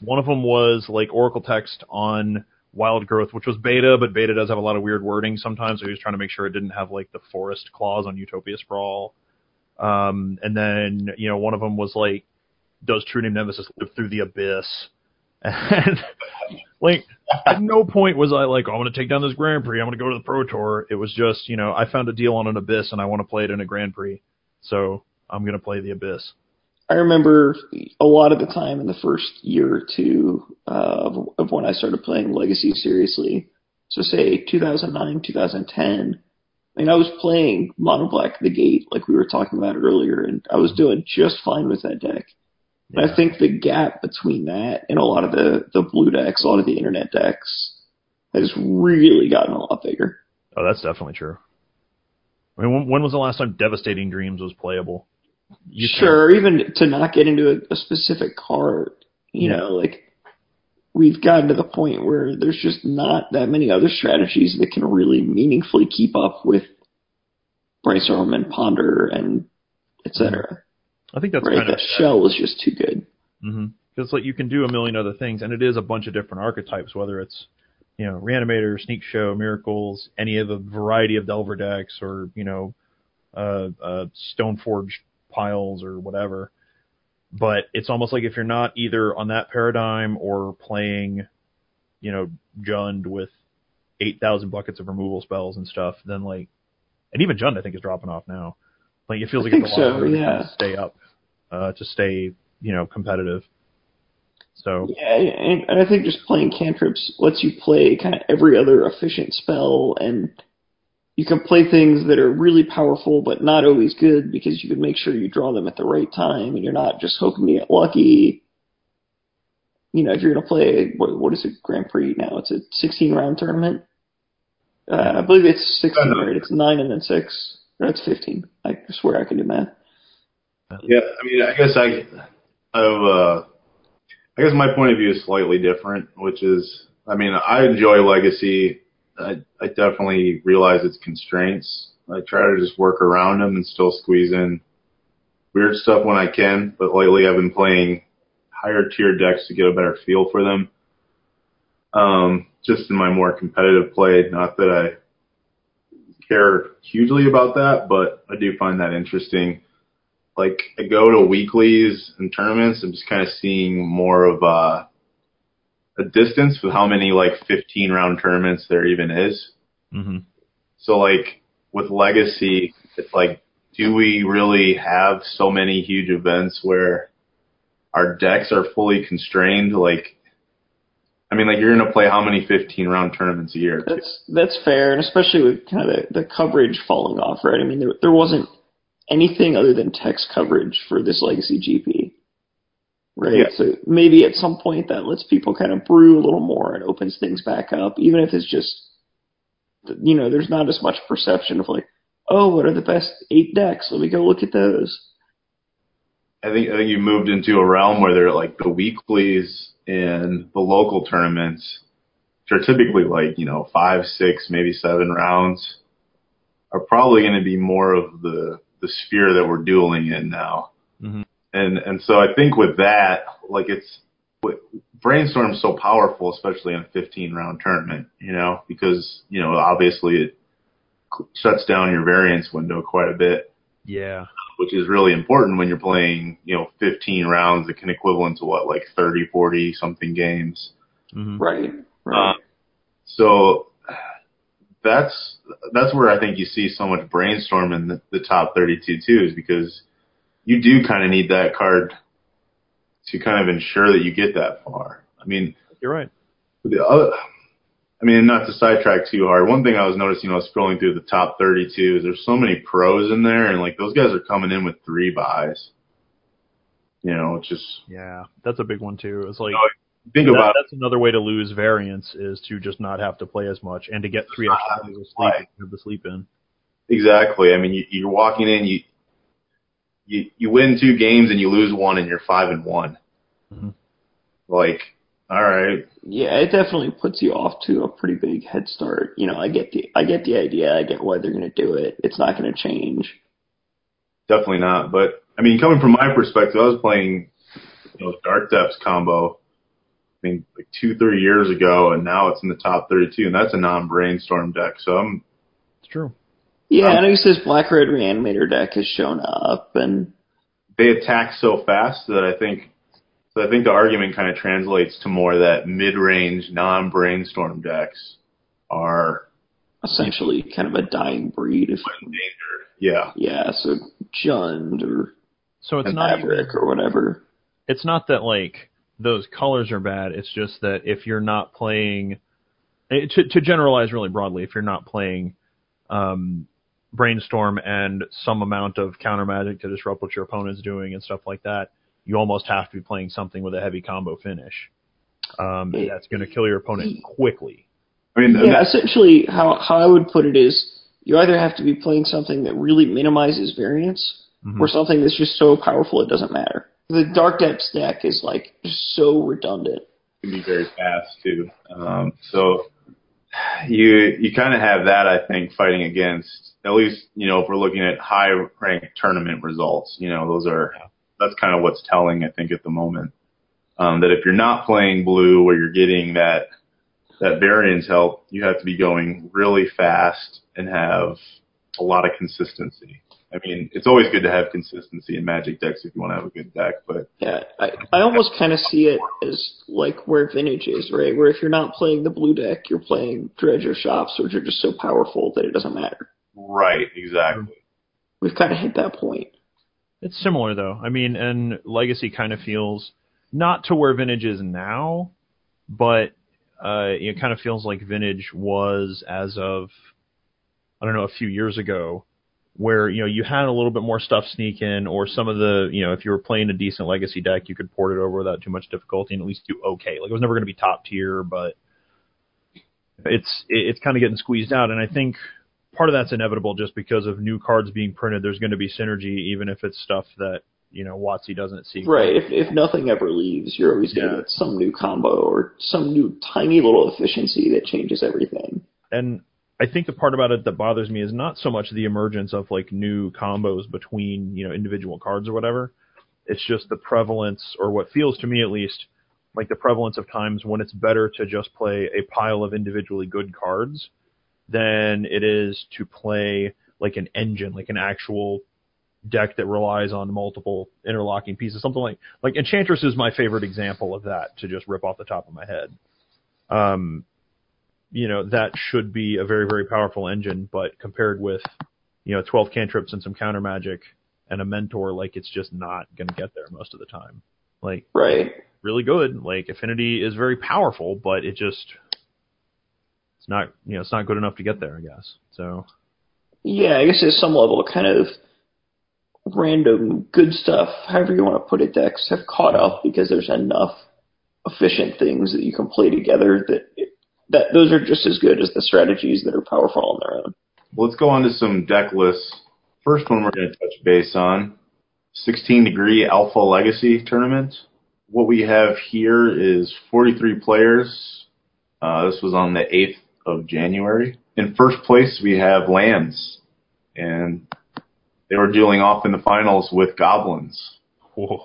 one of them was like Oracle text on Wild Growth, which was beta, but beta does have a lot of weird wording sometimes. So he was trying to make sure it didn't have like the forest clause on Utopia Sprawl. Um, and then, you know, one of them was like, does True Name Nemesis live through the abyss? And like, at no point was I like, oh, I'm to take down this Grand Prix. I'm to go to the Pro Tour. It was just, you know, I found a deal on an abyss and I want to play it in a Grand Prix. So I'm going to play the abyss. I remember a lot of the time in the first year or two uh, of, of when I started playing Legacy seriously. So say 2009, 2010. I mean, I was playing Mono Black the Gate like we were talking about earlier, and I was doing just fine with that deck. And I think the gap between that and a lot of the the blue decks, a lot of the internet decks, has really gotten a lot bigger. Oh, that's definitely true. I mean, when, when was the last time Devastating Dreams was playable? You sure, even to not get into a, a specific card, you Yeah. know, like we've gotten to the point where there's just not that many other strategies that can really meaningfully keep up with brainstorm and ponder and et cetera. I think that's right, kind of that shell is just too good. Mm-hmm. Because like you can do a million other things, and it is a bunch of different archetypes, whether it's you know Reanimator, Sneak Show, Miracles, any of the variety of Delver decks, or you know uh, uh, Stoneforge piles or whatever. But it's almost like if you're not either on that paradigm or playing, you know, Jund with eight thousand buckets of removal spells and stuff, then like, and even Jund I think is dropping off now. Like it feels like it's a lot so, harder to yeah. of stay up, uh, to stay you know competitive. So Yeah, and, and I think just playing cantrips lets you play kind of every other efficient spell, and you can play things that are really powerful but not always good because you can make sure you draw them at the right time, and you're not just hoping to get lucky. You know, if you're going to play what, what is it Grand Prix now? It's a 16 round tournament. Uh, I believe it's 16, right? It's nine and then six. It's 15. I swear I can do math. Yeah, I mean, I guess I, I've, uh, I guess my point of view is slightly different, which is, I mean, I enjoy Legacy. I, I definitely realize its constraints. I try to just work around them and still squeeze in weird stuff when I can. But lately, I've been playing higher tier decks to get a better feel for them. Um, just in my more competitive play, not that I care hugely about that, but I do find that interesting like I go to weeklies and tournaments, I'm just kind of seeing more of a, a distance with how many like 15 round tournaments there even is. hmm So like with Legacy, it's like, do we really have so many huge events where our decks are fully constrained? Like, I mean, like you're gonna play how many 15 round tournaments a year? That's that's fair, and especially with kind of the, the coverage falling off, right? I mean, there, there wasn't anything other than text coverage for this legacy GP, right? Yeah. So maybe at some point that lets people kind of brew a little more and opens things back up, even if it's just, you know, there's not as much perception of like, oh, what are the best eight decks? Let me go look at those. I think I think you moved into a realm where they're like the weeklies and the local tournaments, which are typically like you know five, six, maybe seven rounds, are probably going to be more of the the sphere that we're dueling in now. And and so I think with that, like it's brainstorm's so powerful, especially in a 15 round tournament, you know, because you know obviously it shuts down your variance window quite a bit Yeah. which is really important when you're playing, you know, 15 rounds that can equivalent to what, like 30, 40 something games. hmm Right. Right. Um, so that's, that's where I think you see so much brainstorm in the, the top 32 too, is because you do kind of need that card to kind of ensure that you get that far. I mean, You're right. the other, I mean, not to sidetrack too hard. One thing I was noticing, I was scrolling through the top 32 is there's so many pros in there, and like those guys are coming in with three buys. You know, it's just Yeah, that's a big one too. It's like you know, think that- about that's another way to lose variance is to just not have to play as much and to get three extra hours of sleep play. if you have to sleep in. exactly. I mean, you, you're walking in, you you you win two games and you lose one, and you're five and one. Mhm. Like, all right, Yeah, it definitely puts you off to a pretty big head start. You know, I get the I get the idea. I get why they're going to do it. It's not going to change. definitely not. But I mean, coming from my perspective, I was playing, you know, Dark Depths combo. I mean, like two, three years ago, and now it's in the top 32, and that's a non-brainstorm deck. So I'm It's true. Yeah, Um, I know he says Black Red Reanimator deck has shown up, and they attack so fast that I think so I think the argument kind of translates to more that mid-range non-brainstorm decks are essentially kind of a dying breed. If endangered. Yeah, yeah, so Jund or So it's And not even, or whatever. it's not that like those colors are bad. It's just that if you're not playing, eh, to, to generalize really broadly, if you're not playing um, brainstorm and some amount of counter magic to disrupt what your opponent's doing and stuff like that, you almost have to be playing something with a heavy combo finish. Um, Yeah. that's going to kill your opponent quickly. I mean, Yeah, that's, essentially how how I would put it is you either have to be playing something that really minimizes variance Mhm. or something that's just so powerful it doesn't matter. The Dark Depths deck is like just so redundant. It can be very fast too. Um, so you you kind of have that I think fighting against at least you know if we're looking at high ranked tournament results, you know those are that's kind of what's telling I think at the moment um, that if you're not playing blue where you're getting that that variance help, you have to be going really fast and have a lot of consistency. I mean, it's always good to have consistency in Magic decks if you want to have a good deck, but Yeah, I, I almost kind of see it as like where Vintage is, right? Where if you're not playing the blue deck, you're playing Dredge or Shops, which are just so powerful that it doesn't matter. right, exactly. We've kind of hit that point. It's similar though. I mean, and Legacy kind of feels not to where Vintage is now, but uh, it kind of feels like Vintage was as of I don't know a few years ago, where you know you had a little bit more stuff sneak in, or some of the you know if you were playing a decent Legacy deck, you could port it over without too much difficulty and at least do okay. Like it was never going to be top tier, but it's it's kind of getting squeezed out, and I think part of that's inevitable just because of new cards being printed. There's going to be synergy, even if it's stuff that you know WotC doesn't see. Right. If if nothing ever leaves, you're always going to Yeah. get some new combo or some new tiny little efficiency that changes everything. And I think the part about it that bothers me is not so much the emergence of like new combos between you know individual cards or whatever. It's just the prevalence, or what feels to me at least, like the prevalence of times when it's better to just play a pile of individually good cards than it is to play like an engine, like an actual deck that relies on multiple interlocking pieces. Something like like Enchantress is my favorite example of that to just rip off the top of my head. Um, you know that should be a very very powerful engine, but compared with you know 12 cantrips and some counter magic and a mentor, like it's just not going to get there most of the time. Like Right. really good. Like Affinity is very powerful, but it just it's not you know it's not good enough to get there. I guess so. Yeah, I guess at some level, kind of random good stuff, however you want to put it, decks have caught up because there's enough efficient things that you can play together that that those are just as good as the strategies that are powerful on their own. Let's go on to some deck lists. First one we're going to touch base on 16 degree Alpha Legacy tournament. What we have here is 43 players. Uh, this was on the 8th of January. In first place, we have Lands, and they were dueling off in the finals with Goblins. Whoa.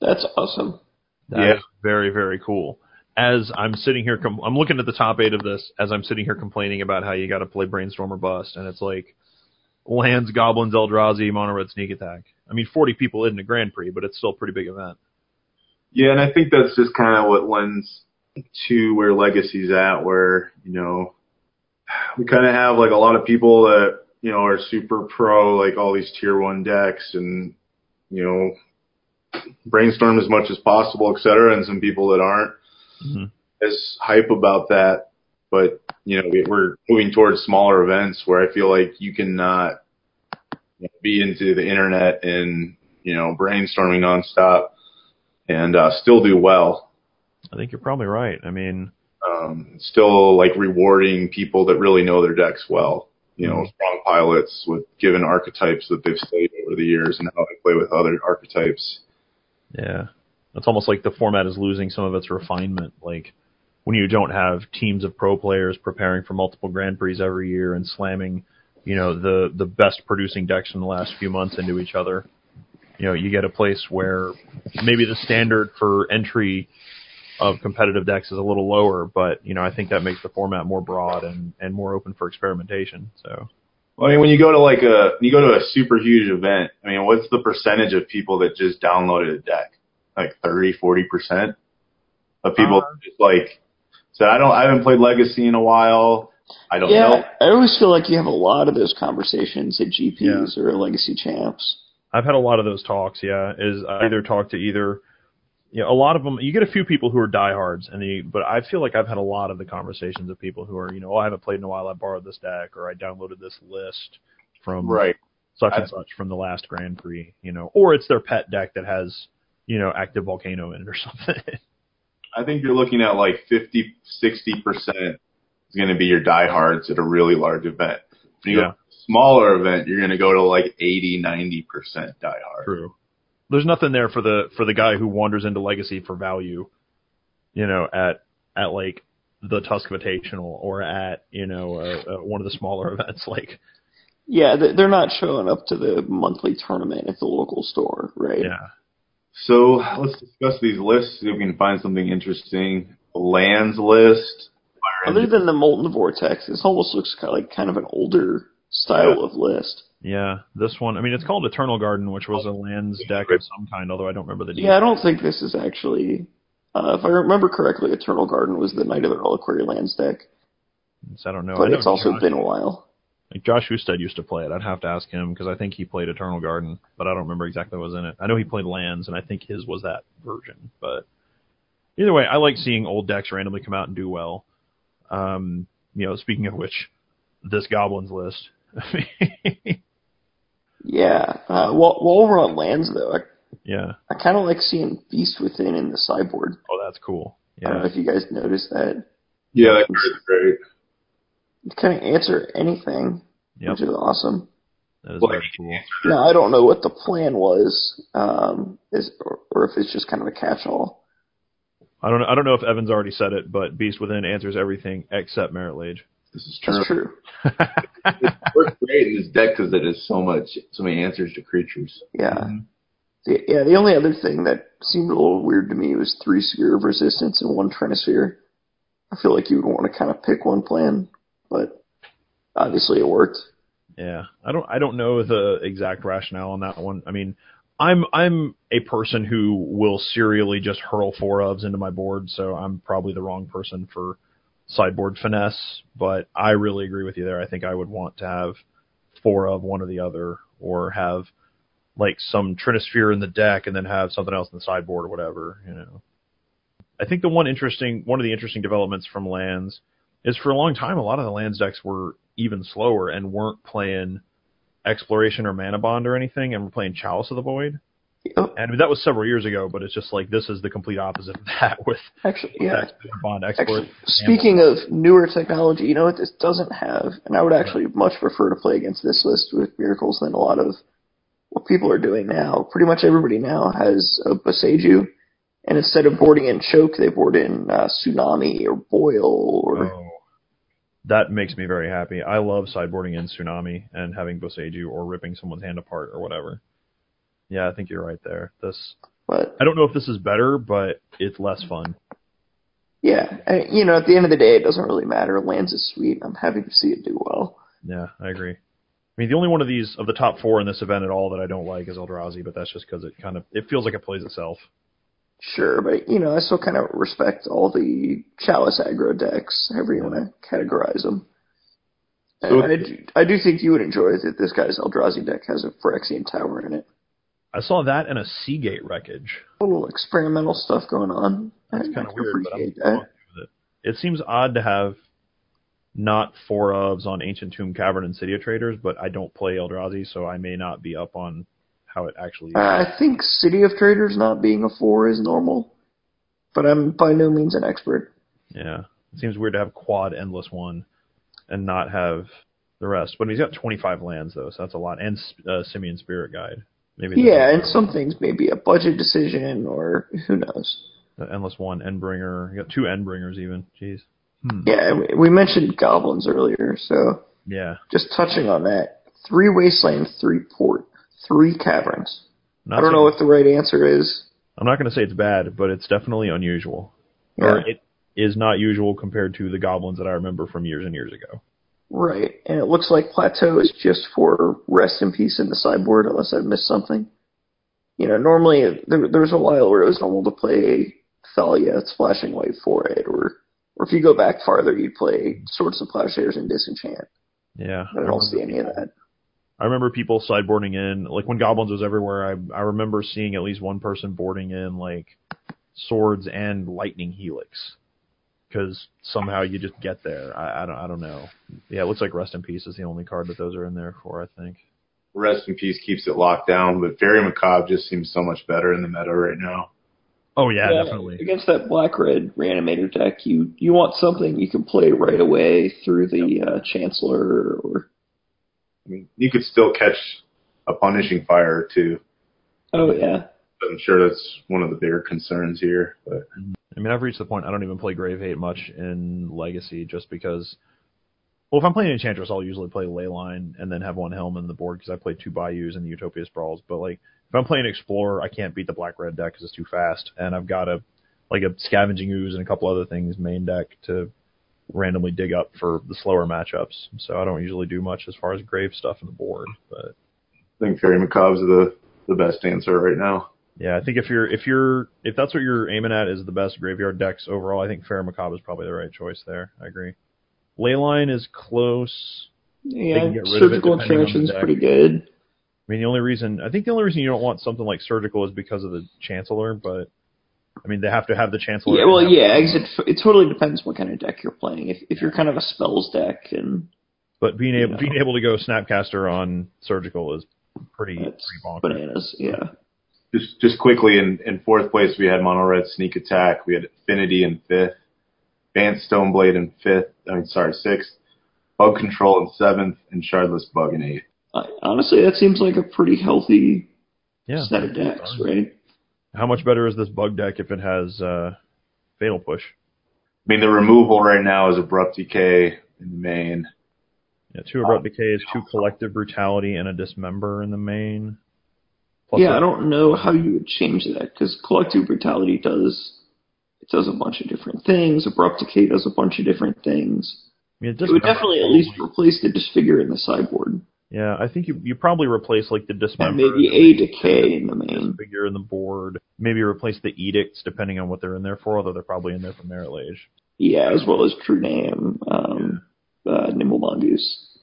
That's awesome. That's Yeah. very very cool. As I'm sitting here, com- I'm looking at the top eight of this. As I'm sitting here complaining about how you got to play Brainstorm or Bust, and it's like lands, goblins, Eldrazi, mono red sneak attack. I mean, 40 people isn't a Grand Prix, but it's still a pretty big event. Yeah, and I think that's just kind of what lends to where Legacy's at, where, you know, we kind of have like a lot of people that, you know, are super pro, like all these tier one decks and, you know, brainstorm as much as possible, et cetera, and some people that aren't Mhm. as hype about that. but you know we, we're moving towards smaller events where I feel like you cannot you be into the internet and you know brainstorming nonstop and uh, still do well. I think you're probably right. I mean, Um, still like rewarding people that really know their decks well. You know, Mhm. strong pilots with given archetypes that they've studied over the years and how they play with other archetypes. yeah, it's almost like the format is losing some of its refinement. Like when you don't have teams of pro players preparing for multiple Grand Prix every year and slamming, you know, the the best producing decks in the last few months into each other. You know, you get a place where maybe the standard for entry of competitive decks is a little lower, but you know, I think that makes the format more broad and and more open for experimentation. So Well, I mean, when you go to like a you go to a super huge event, I mean, what's the percentage of people that just downloaded a deck? Like 30, 40 percent of people Uh, just like said, I don't, I haven't played Legacy in a while. I don't know. yeah, know. I always feel like you have a lot of those conversations at GPs or Legacy Champs. I've had a lot of those talks. Yeah, is I either talk to either, you know, a lot of them. You get a few people who are diehards, and the but I feel like I've had a lot of the conversations of people who are, you know, oh, I haven't played in a while. I borrowed this deck, or I downloaded this list from Right. such I- and such from the last Grand Prix, you know, or it's their pet deck that has, you know, active volcano in it or something. I think you're looking at like 50, 60 percent is going to be your diehards at a really large event. When you Yeah. go to a smaller event, you're going to go to like 80, 90 percent diehard. True. There's nothing there for the for the guy who wanders into Legacy for value, you know, at at like the Tusk Invitational or at you know uh, uh, one of the smaller events like Yeah, they- they're not showing up to the monthly tournament at the local store, right? yeah So let's discuss these lists. See if we can find something interesting. Lands list. Other than the Molten Vortex, this almost looks kind of like kind of an older style Yeah. of list. yeah this one I mean it's called Eternal Garden which was a lands deck of some kind although I don't remember the Yeah, I don't think this is actually. Uh, if I remember correctly, Eternal Garden was the Knight of the Reliquary lands deck, So I don't know. I but know it's also Josh, been a while. Like Josh Husted used to play it. I'd have to ask him because I think he played Eternal Garden, but I don't remember exactly what was in it. I know he played lands, and I think his was that version. But either way, I like seeing old decks randomly come out and do well. Um, you know, speaking of which, this goblins list. Yeah. Uh, while, while we're on lands, though, I, yeah. I kind of like seeing Beast Within in the sideboard. Oh, that's cool. I don't know Yeah. if you guys noticed that. yeah, that card's great. It kind answer anything, Yep. which is awesome. That is Well, very cool. Now I don't know what the plan was, um, is or, or if it's just kind of a catch-all. I don't know. I don't know if Evans already said it, but Beast Within answers everything except Marit Lage. This is true. That's true. it works great in this deck because it has so much, so many answers to creatures. Yeah. Mm-hmm. The, yeah, the only other thing that seemed a little weird to me was three Sphere of Resistance and one Trinisphere. I feel like you would want to kind of pick one plan, but obviously it worked. Yeah, I don't I don't know the exact rationale on that one. I mean, I'm I'm a person who will serially just hurl four ofs into my board, so I'm probably the wrong person for sideboard finesse. But I really agree with you there. I think I would want to have four of one or the other, or have like some Trinisphere in the deck and then have something else in the sideboard or whatever. You know, I think the one interesting one of the interesting developments from lands is for a long time a lot of the lands decks were even slower and weren't playing exploration or Manabond or anything and were playing chalice of the void and that was several years ago but it's just like this is the complete opposite of that with actually, yeah. Bond speaking of newer technology, you know what this doesn't have, and I would actually much prefer to play against this list with Miracles than a lot of what people are doing now. Pretty much everybody now has a Boseiju, and instead of boarding in Choke, they board in uh, Tsunami or Boil or oh, that makes me very happy i love sideboarding in tsunami and having boseiju or ripping someone's hand apart or whatever yeah i think you're right there this but i don't know if this is better but it's less fun yeah, I, you know, at the end of the day, it doesn't really matter. Lands is sweet. I'm happy to see it do well. Yeah, I agree. I mean, the only one of these of the top four in this event at all that I don't like is Eldrazi, but that's just because it kind of it feels like it plays itself. Sure, but you know, I still kind of respect all the Chalice aggro decks, however you want to categorize them. So- I, do, I do think you would enjoy that this guy's Eldrazi deck has a Phyrexian Tower in it. I saw that in a Sea Gate Wreckage. A little experimental stuff going on. That's kind of weird, but I'm that. with it. It seems odd to have not four ofs on Ancient Tomb Cavern and City of Traders, but I don't play Eldrazi, so I may not be up on how it actually. Uh, I think City of Traders not being a four is normal, but I'm by no means an expert. Yeah, it seems weird to have quad endless one and not have the rest. But he's got 25 lands though, so that's a lot, and uh, Simian Spirit Guide. Maybe Yeah, and some things maybe a budget decision or who knows. the endless one, Endbringer. You got two Endbringers even. Jeez. Hmm. Yeah, we- we mentioned goblins earlier, so Yeah. just touching on that. Three wasteland, three port, three caverns. Not I don't know what the right answer is. I'm not going to say it's bad, but it's definitely unusual. Yeah. Or it is not usual compared to the goblins that I remember from years and years ago. Right, and it looks like Plateau is just for rest in peace in the sideboard, unless I've missed something. You know, normally there, there was a while where it was normal to play Thalia, splashing white for it, or or if you go back farther, you'd play Swords of Plowshares and Disenchant. Yeah. I don't see any of that. I remember people sideboarding in, like when Goblins was everywhere, I, I remember seeing at least one person boarding in like swords and lightning helix. Cause somehow you just get there. I, I don't, I don't know. Yeah, it looks like Rest in Peace is the only card that those are in there for, I think. Rest in peace keeps it locked down, but Faerie Macabre just seems so much better in the meta right now. Oh yeah, definitely. Against that black red reanimator deck, you you want something you can play right away through the uh, Chancellor or I mean, you could still catch a punishing fire too. oh yeah. But I'm sure that's one of the bigger concerns here. But I mean, I've reached the point I don't even play Grave Hate much in Legacy just because. Well, if I'm playing Enchantress, I'll usually play Leyline and then have one Helm in the board because I played two Bayous and the Utopia Sprawls. But like, if I'm playing Explorer, I can't beat the Black Red deck because it's too fast, and I've got a like a Scavenging Ooze and a couple other things main deck to randomly dig up for the slower matchups. So I don't usually do much as far as Grave stuff in the board. But I think Faerie Macabre's the the best answer right now. yeah, I think if you're if you're if that's what you're aiming at is the best graveyard decks overall, I think Faerie Macabre is probably the right choice there. I agree. Leyline is close. Yeah, can get rid of it surgical depending on the extraction's deck. pretty good. I mean, the only reason I think the only reason you don't want something like Surgical is because of the Chancellor, but I mean they have to have the Chancellor. Yeah, well, and have- yeah, it, it totally depends what kind of deck you're playing. If if you're kind of a spells deck and But being able Yeah. being able to go Snapcaster on Surgical is pretty that's pretty bonkers. bananas, yeah. Just just quickly in, in fourth place we had Mono Red Sneak Attack, we had Affinity in fifth, Vance Stoneblade in fifth, I mean sorry, sixth, Bug Control in seventh, and Shardless Bug in eighth. I, honestly, that seems like a pretty healthy Yeah. set of decks, right? How much better is this bug deck if it has uh, Fatal Push? I mean the removal right now is Abrupt Decay in the main. Yeah, two abrupt decays, two collective brutality, and a dismember in the main. Plus yeah, a- I don't know how you would change that because collective brutality does it does a bunch of different things. Abrupt decay does a bunch of different things. I mean, It would definitely at least replace the disfigure in the sideboard Yeah, I think you you probably replace like the and dismember, maybe a decay in the main. figure in the board. Maybe replace the edicts depending on what they're in there for, although they're probably in there for Marit Lage. Yeah, as well as True Name, um, uh, Nimble Mongoose.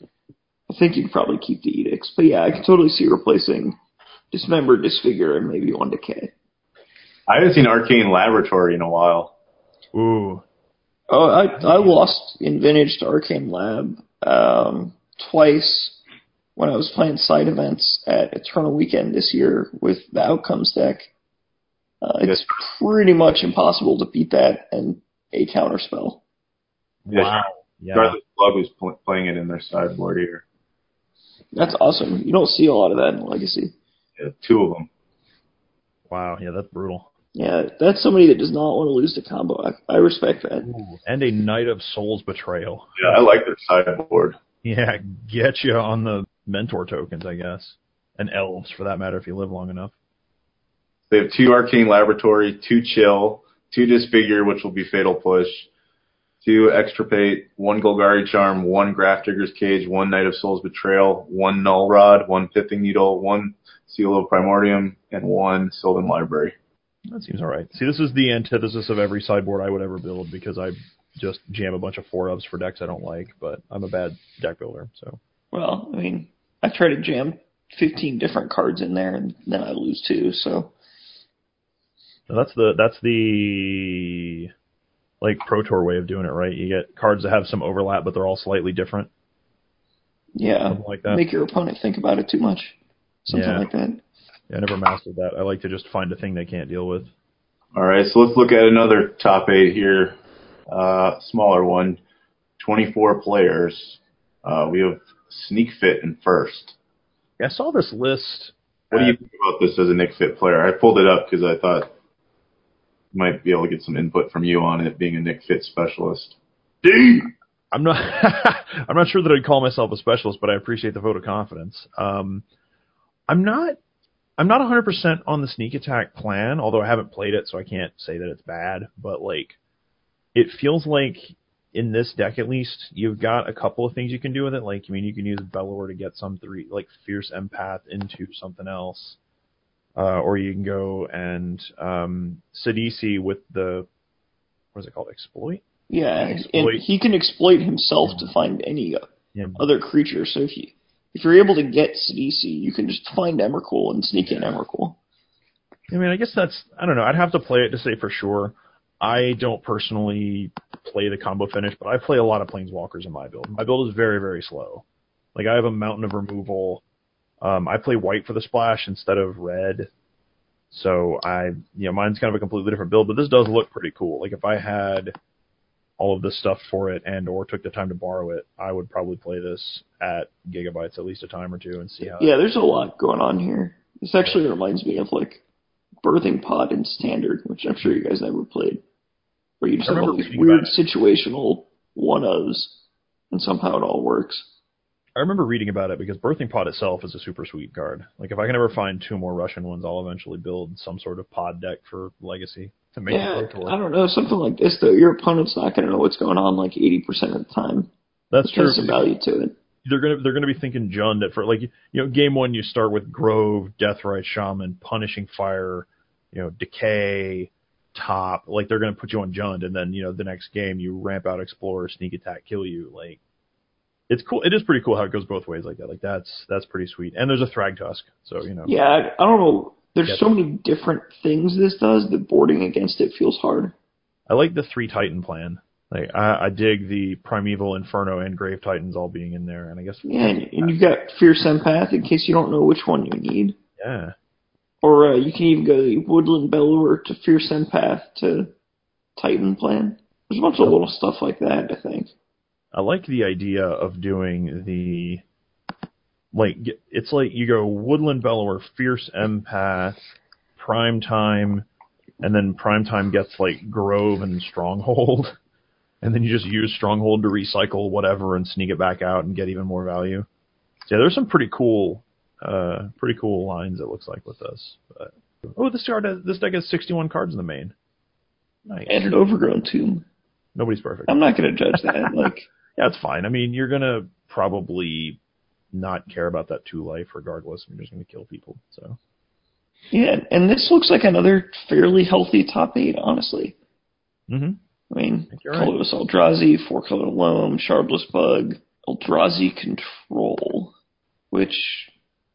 I think you'd probably keep the edicts, but yeah, I can totally see replacing dismember, disfigure, and maybe one decay. I haven't seen Arcane Laboratory in a while. Ooh, Oh, I I lost in Vintage to Arcane Lab um, twice when I was playing side events at Eternal Weekend this year with the Outcomes deck. Uh, it's pretty much impossible to beat that and a counter spell. Yeah, yeah. Shardless Bug was pl- playing it in their sideboard here. That's awesome. You don't see a lot of that in Legacy. Yeah, two of them. Wow, yeah, that's brutal. Yeah, that's somebody that does not want to lose the combo. I, I respect that. Ooh, and a Night of Souls' Betrayal. Yeah, I like their sideboard. Yeah, get you on the mentor tokens, I guess, and elves for that matter if you live long enough. They have two Arcane Laboratory, two Chill, two Disfigure, which will be Fatal Push, two Extirpate, one Golgari Charm, one Grafdigger's Cage, one Night of Souls' Betrayal, one Null Rod, one Pithing Needle, one Seal of Primordium, and one Sylvan Library. That seems all right. See, this is the antithesis of every sideboard I would ever build because I just jam a bunch of four ups for decks I don't like, but I'm a bad deck builder, so Well, I mean, I try to jam 15 different cards in there and then I lose two, so Now that's the that's the like Pro Tour way of doing it, right? You get cards that have some overlap, but they're all slightly different, Yeah. something like that. Make your opponent think about it too much. Something Yeah. like that. Yeah, I never mastered that. I like to just find a thing they can't deal with. All right, so let's look at another top eight here. Uh, smaller one, 24 players. Uh, we have Sneak Fit in first. Yeah, I saw this list. What do you think about this as a Nic Fit player? I pulled it up because I thought you might be able to get some input from you on it, being a Nic Fit specialist. D. I'm not. I'm not sure that I'd call myself a specialist, but I appreciate the vote of confidence. Um, I'm not. I'm not 100% on the sneak attack plan, although I haven't played it, so I can't say that it's bad. But like, it feels like in this deck at least, you've got a couple of things you can do with it. Like, I mean, you can use Bellower to get some three, like Fierce Empath into something else, uh, or you can go and um, Sidisi with the what is it called? Exploit. Yeah, and he can exploit himself to find any Yeah, other creature. So if you if you're able to get Sidisi, you can just find Emrakul and sneak in Emrakul. I mean, I guess that's I don't know. I'd have to play it to say for sure. I don't personally play the combo finish, but I play a lot of planeswalkers in my build. My build is very very slow. Like I have a mountain of removal. Um, I play white for the splash instead of red, so I you know mine's kind of a completely different build. But this does look pretty cool. Like if I had all of this stuff for it and or took the time to borrow it, I would probably play this at gigabytes at least a time or two and see how. Yeah, there's a lot going on here. This actually reminds me of like Birthing Pod and Standard, which I'm sure you guys never played, where you just have all these weird situational one ofs, and somehow it all works. I remember reading about it because Birthing Pod itself is a super sweet card. Like if I can ever find two more Russian ones, I'll eventually build some sort of pod deck for Legacy to make Yeah, it. I don't know, something like this though. Your opponent's not going to know what's going on like 80% of the time. That's true. some value to it. They're gonna they're gonna be thinking Jund at for like you know game one you start with Grove, Deathrite Shaman, Punishing Fire, you know Decay, Top. Like they're gonna put you on Jund, and then you know the next game you ramp out Explorer, Sneak Attack, kill you. Like it's cool. It is pretty cool how it goes both ways like that. Like that's that's pretty sweet. And there's a Thragtusk, so you know. Yeah, I, I don't know. There's so many different things this does that boarding against it feels hard. I like the three Titan plan. Like I, I dig the Primeval, Inferno, and Grave Titans all being in there, and I guess Yeah, and, and you've got Fierce Empath in case you don't know which one you need. yeah, Or uh, you can even go Woodland Bellower to Fierce Empath to Titan plan. There's a bunch of little stuff like that, I think. I like the idea of doing the like it's like you go Woodland Bellower, Fierce Empath, Prime Time, and then Prime Time gets like Grove and Stronghold, and then you just use Stronghold to recycle whatever and sneak it back out and get even more value. So yeah, there's some pretty cool, uh, pretty cool lines. It looks like with this. But, oh, this card has, this deck has 61 cards in the main. Nice. And an Overgrown Tomb. Nobody's perfect. I'm not going to judge that. like, Yeah, it's fine. I mean, you're gonna probably not care about that two life regardless. You're just gonna kill people. So yeah, and this looks like another fairly healthy top eight, honestly. Mm-hmm. I mean, you're right. Colorless Eldrazi, Four Color Loam, Shardless Bug, Eldrazi Control, which,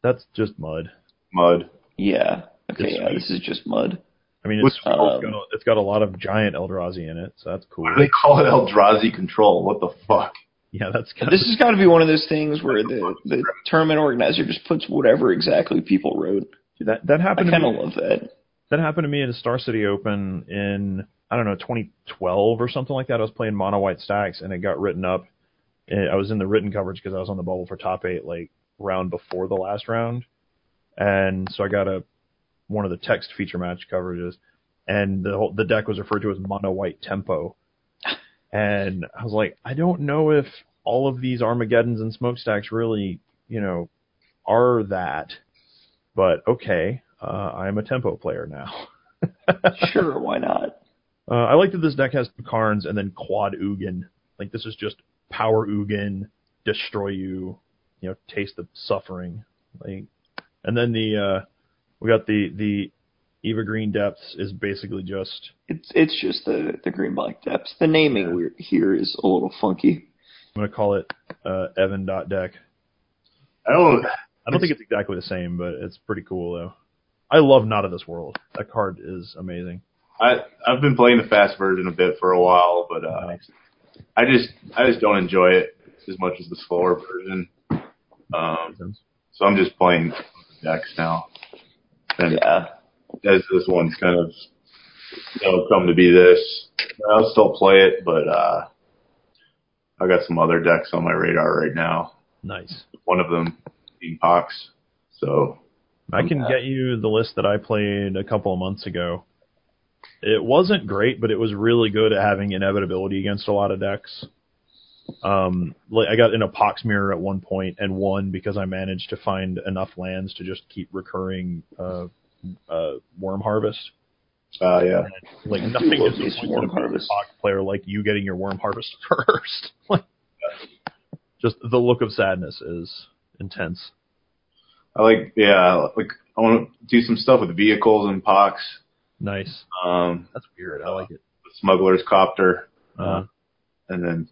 that's just mud. Mud. yeah, okay, It's yeah, sweet. this is just mud. I mean, it's, it's, um, got, it's got a lot of giant Eldrazi in it, so that's cool. Why do they call it Eldrazi Control? What the fuck? Yeah, that's kind This has got to be one of those things where the, the tournament organizer just puts whatever exactly people wrote. that that happened to kind of love that. That happened to me at a Star City Open in I don't know 2012 or something like that. I was playing mono white stacks and it got written up. I was in the written coverage because I was on the bubble for top eight like round before the last round, and so I got a one of the text feature match coverages, and the whole, the deck was referred to as mono white tempo, and I was like, I don't know if all of these Armageddons and smokestacks really you know are that, but okay, uh, I'm a tempo player now. Sure, why not? Uh, I like that this deck has Karns and then Quad Ugin. Like this is just power Ugin, destroy you, you know, taste the suffering. Like, and then the uh, we got the the Eva Green Depths is basically just It's it's just the the green black depths. The naming we're, here is a little funky. I'm gonna call it uh, Evan dot deck. I don't. I don't think it's exactly the same, but it's pretty cool though. I love Not of This World. That card is amazing. I I've been playing the fast version a bit for a while, but uh, Nice. I just I just don't enjoy it as much as the slower version. Um, so I'm just playing decks now, and Yeah. as this one's kind of you know come to be this, I'll still play it, but uh, I got some other decks on my radar right now. Nice. One of them being Pox. So I can get you the list that I played a couple of months ago. It wasn't great, but it was really good at having inevitability against a lot of decks. Um, like I got in a pox mirror at one point and won because I managed to find enough lands to just keep recurring uh, uh, worm harvest. uh, yeah, Like nothing is worm harvest. pox player like you getting your worm harvest first. like, just the look of sadness is intense. I like yeah like I want to do some stuff with vehicles and Pox. Nice. Um, That's weird. I like it. Smuggler's Copter. Uh, and then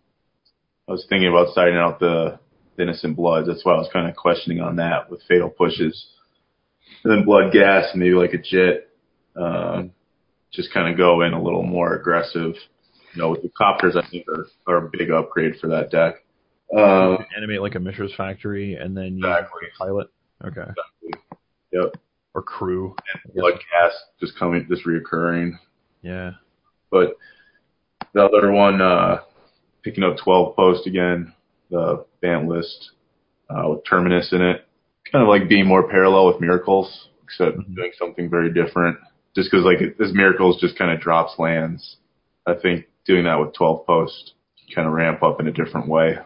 I was thinking about starting out the Innocent Bloods. That's why I was kind of questioning on that with Fatal Pushes. And then Bloodghast, maybe like a Jit. Um, just kind of go in a little more aggressive. You know, with the Copters, I think are, are a big upgrade for that deck. Um, animate like a Mishra's factory and then use Exactly. pilot. Okay. yep. Or crew. And Bloodghast just coming, just reoccurring. Yeah. But the other one, uh, picking up 12 post again, the band list, uh, with Terminus in it. Kind of like being more parallel with Miracles, except Mhm. doing something very different. Just cause like it- this Miracles just kind of drops lands. I think doing that with 12 post kind of ramp up in a different way.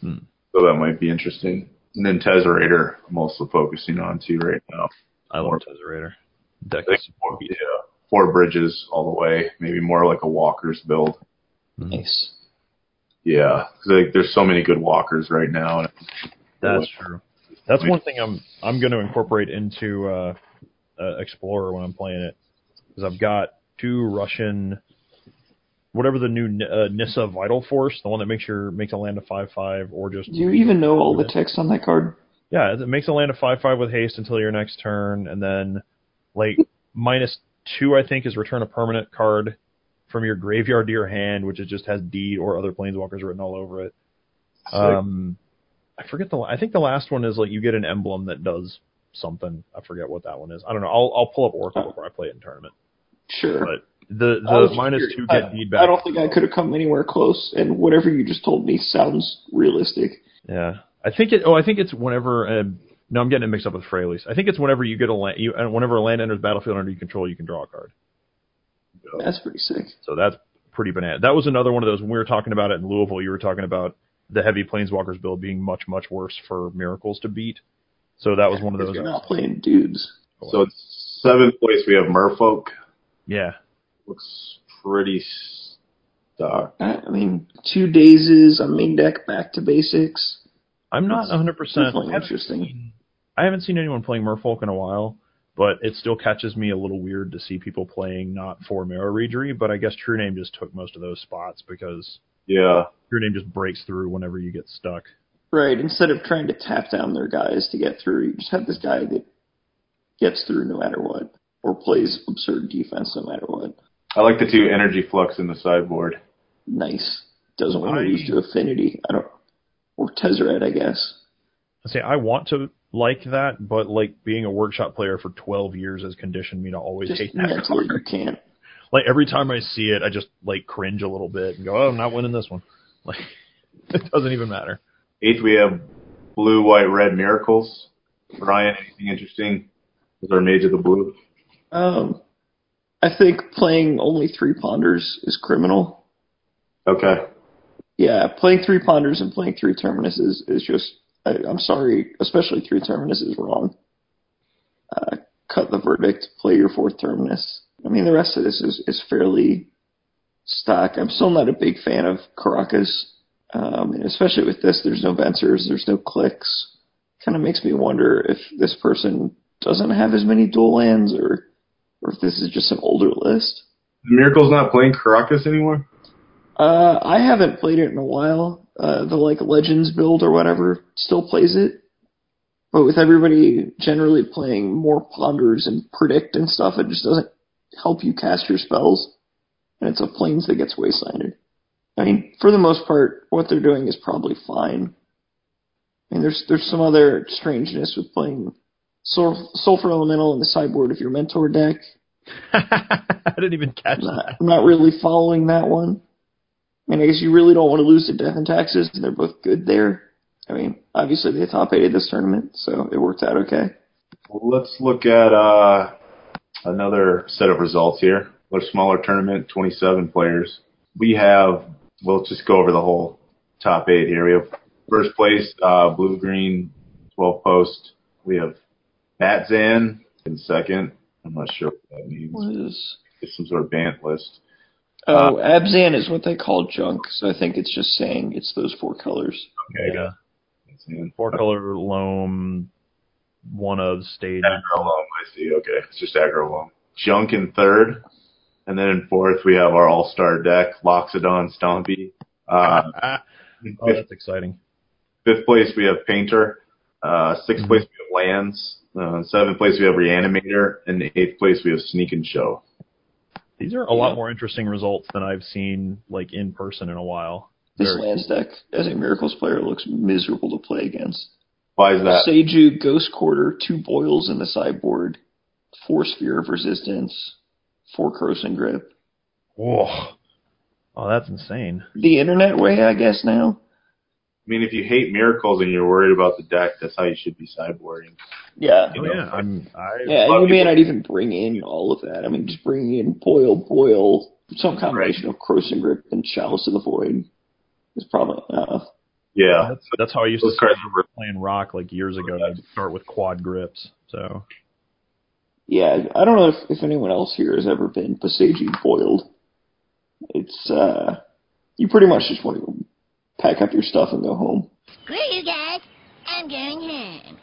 Hmm. So that might be interesting. And then Tezzerator, I'm also focusing on too right now. I More- love Tezzerator. Deck I think is four, yeah, four bridges all the way, maybe more like a Walker's build. Nice. Yeah, 'cause, like there's so many good walkers right now. and- That's true. That's one thing I'm I'm going to incorporate into uh, uh, Explorer when I'm playing it, because I've got two Russian, whatever the new N- uh, Nissa Vital Force, the one that makes your makes a land a five five, or just Do you even know all the text on that card? Yeah, it makes a land a five five with haste until your next turn, and then like minus two, I think, is return a permanent card from your graveyard to your hand, which is just has deed or other planeswalkers written all over it. Um, I forget the. I think the last one is like you get an emblem that does something. I forget what that one is. I don't know. I'll I'll pull up Oracle before I play it in tournament. Sure. But the the minus two I- get deed back. I don't think I could have come anywhere close, and whatever you just told me sounds realistic. Yeah, I think it. Oh, I think it's whenever. Uh, no, I'm getting it mixed up with Fraley's. I think it's whenever you get a land. You, and whenever a land enters battlefield under your control, you can draw a card. That's pretty sick. So that's pretty banana. That was another one of those when we were talking about it in Louisville. You were talking about the heavy planeswalkers build being much much worse for miracles to beat. So that was one of those. you're not playing dudes. Oh, so it's seventh place. We have Merfolk. Yeah, Looks pretty stock. I I mean, two dazes, a main deck back to basics. I'm not 100. percent definitely interesting. I haven't seen anyone playing Merfolk in a while, but it still catches me a little weird to see people playing not for Merrow Reejerey. But I guess True Name just took most of those spots because Yeah, True Name just breaks through whenever you get stuck. Right. Instead of trying to tap down their guys to get through, you just have this guy that gets through no matter what, or plays absurd defense no matter what. I like the two Energy Flux in the sideboard. Nice. Doesn't want to I- lose to Affinity. I don't. Or Tezzeret, I guess. I say I want to like that, but like being a workshop player for 12 years has conditioned me to always Just hate that mentally, you card. can't. Like every time I see it, I just like cringe a little bit and go, "Oh, I'm not winning this one." Like it doesn't even matter. Eighth, we have Blue, White, Red Miracles. Brian, anything interesting? Is our Mage of the Blue? Um, I think playing only three ponders is criminal. Okay. Yeah, playing three ponders and playing three terminus is, is just. I, I'm sorry, especially three terminus is wrong. Uh, cut the verdict. Play your fourth terminus. I mean, the rest of this is is fairly stock. I'm still not a big fan of Karakas, um, and especially with this, there's no Vensers, there's no clicks. Kind of makes me wonder if this person doesn't have as many dual lands, or or if this is just an older list. Miracle's not playing Karakas anymore? Uh, I haven't played it in a while. Uh, the like Legends build or whatever still plays it, but with everybody generally playing more ponders and predict and stuff, it just doesn't help you cast your spells, and it's a planes that gets wastelanded. I mean, for the most part, what they're doing is probably fine. I mean, there's there's some other strangeness with playing Sul- Sulfur Elemental in the sideboard of your Mentor deck. I didn't even catch I'm not, that. I'm not really following that one. I mean, I guess you really don't want to lose to Death and Taxes, and they're both good there. I mean, obviously they top eighted this tournament, so it worked out okay. Well, let's look at uh, another set of results here. A smaller tournament, 27 players. We have, we'll just go over the whole top eight here. We have first place, uh, blue green, 12 post. We have Batzan in second. I'm not sure what that means. What is? It's some sort of band list. Oh, Abzan is what they call junk, so I think it's just saying it's those four colors. Okay, Yeah. Batzan. Four color loam, one of stage. Aggro loam, I see. Okay, it's just aggro loam. Junk in third, and then in fourth we have our all-star deck: Loxodon, Stompy. Uh, oh, that's exciting. fifth place we have Painter. Uh, 6th Mhm. place we have Lands. Uh, seventh place we have Reanimator, and eighth place we have Sneak and Show. These are a lot more interesting results than I've seen like in person in a while. This Very- lands deck, as a Miracles player, looks miserable to play against. Why is that? Seiju, Ghost Quarter, two boils in the sideboard, four Sphere of Resistance, four Krosan Grip. Whoa. Oh, that's insane. The internet way, I guess, now? I mean, if you hate miracles and you're worried about the deck, that's how you should be sideboarding. Yeah. Oh yeah, I'm. I Yeah, lot you may people- not even bring in all of that. I mean, just bring in Boil, Boil, some combination of Krosan Grip and Chalice of the Void is probably enough. Yeah. That's, that's how I used Those cards start were playing rock like years ago. I'd start with quad grips. So Yeah, I don't know if, if anyone else here has ever been Pasagi boiled. It's, uh, you pretty much just want to pack up your stuff and go home. Screw you guys. I'm going home.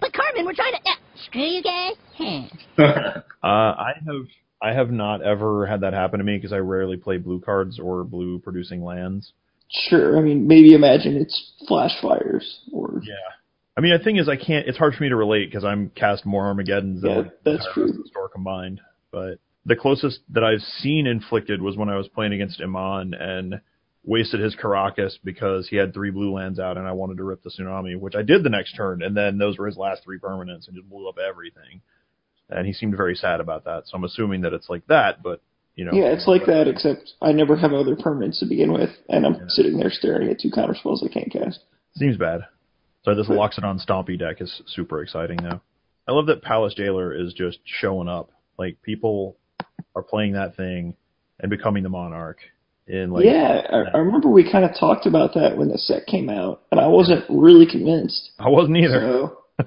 But Carmen, we're trying to. Uh, screw you guys. Home. uh, I have I have not ever had that happen to me because I rarely play blue cards or blue producing lands. Sure, I mean, maybe imagine it's flash fires or, Yeah. I mean, the thing is, I can't. It's hard for me to relate because I'm cast more Armageddons than Yeah, like, that's true. rest the store combined. But the closest that I've seen inflicted was when I was playing against Iman and wasted his Karakas because he had three blue lands out and I wanted to rip the tsunami, which I did the next turn, and then those were his last three permanents and just blew up everything. And he seemed very sad about that. So I'm assuming that it's like that, but you know. yeah, it's like that, except I never have other permanents to begin with, and I'm Yeah. sitting there staring at two counter spells I can't cast. Seems bad. So this Loxodon Stompy deck is super exciting though. I love that Palace Jailer is just showing up. Like people are playing that thing and becoming the Monarch. In like yeah, I, I remember we kind of talked about that when the set came out, and I wasn't really convinced. I wasn't either. So,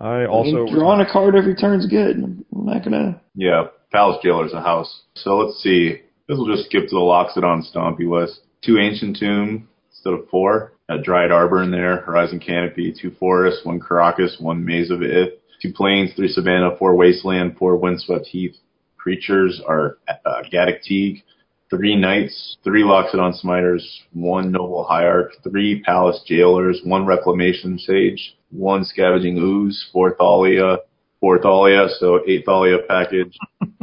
I I also mean, drawing a card every turn's good. I'm not gonna. Yeah, Palace Jailer's a house. So let's see. This will just skip to the Loxodon Stompy list. Two Ancient Tomb instead of four. A Dryad Arbor in there, Horizon Canopy, two Forests, one Karakas, one Maze of Ith, two Plains, three Savannah, four Wasteland, four Windswept Heath. Creatures are uh, Gaddock Teeg, three Knights, three Loxodon Smiters, one Noble Hierarch, three Palace Jailers, one Reclamation Sage, one Scavenging Ooze, four Thalia, four Thalia, so eight Thalia package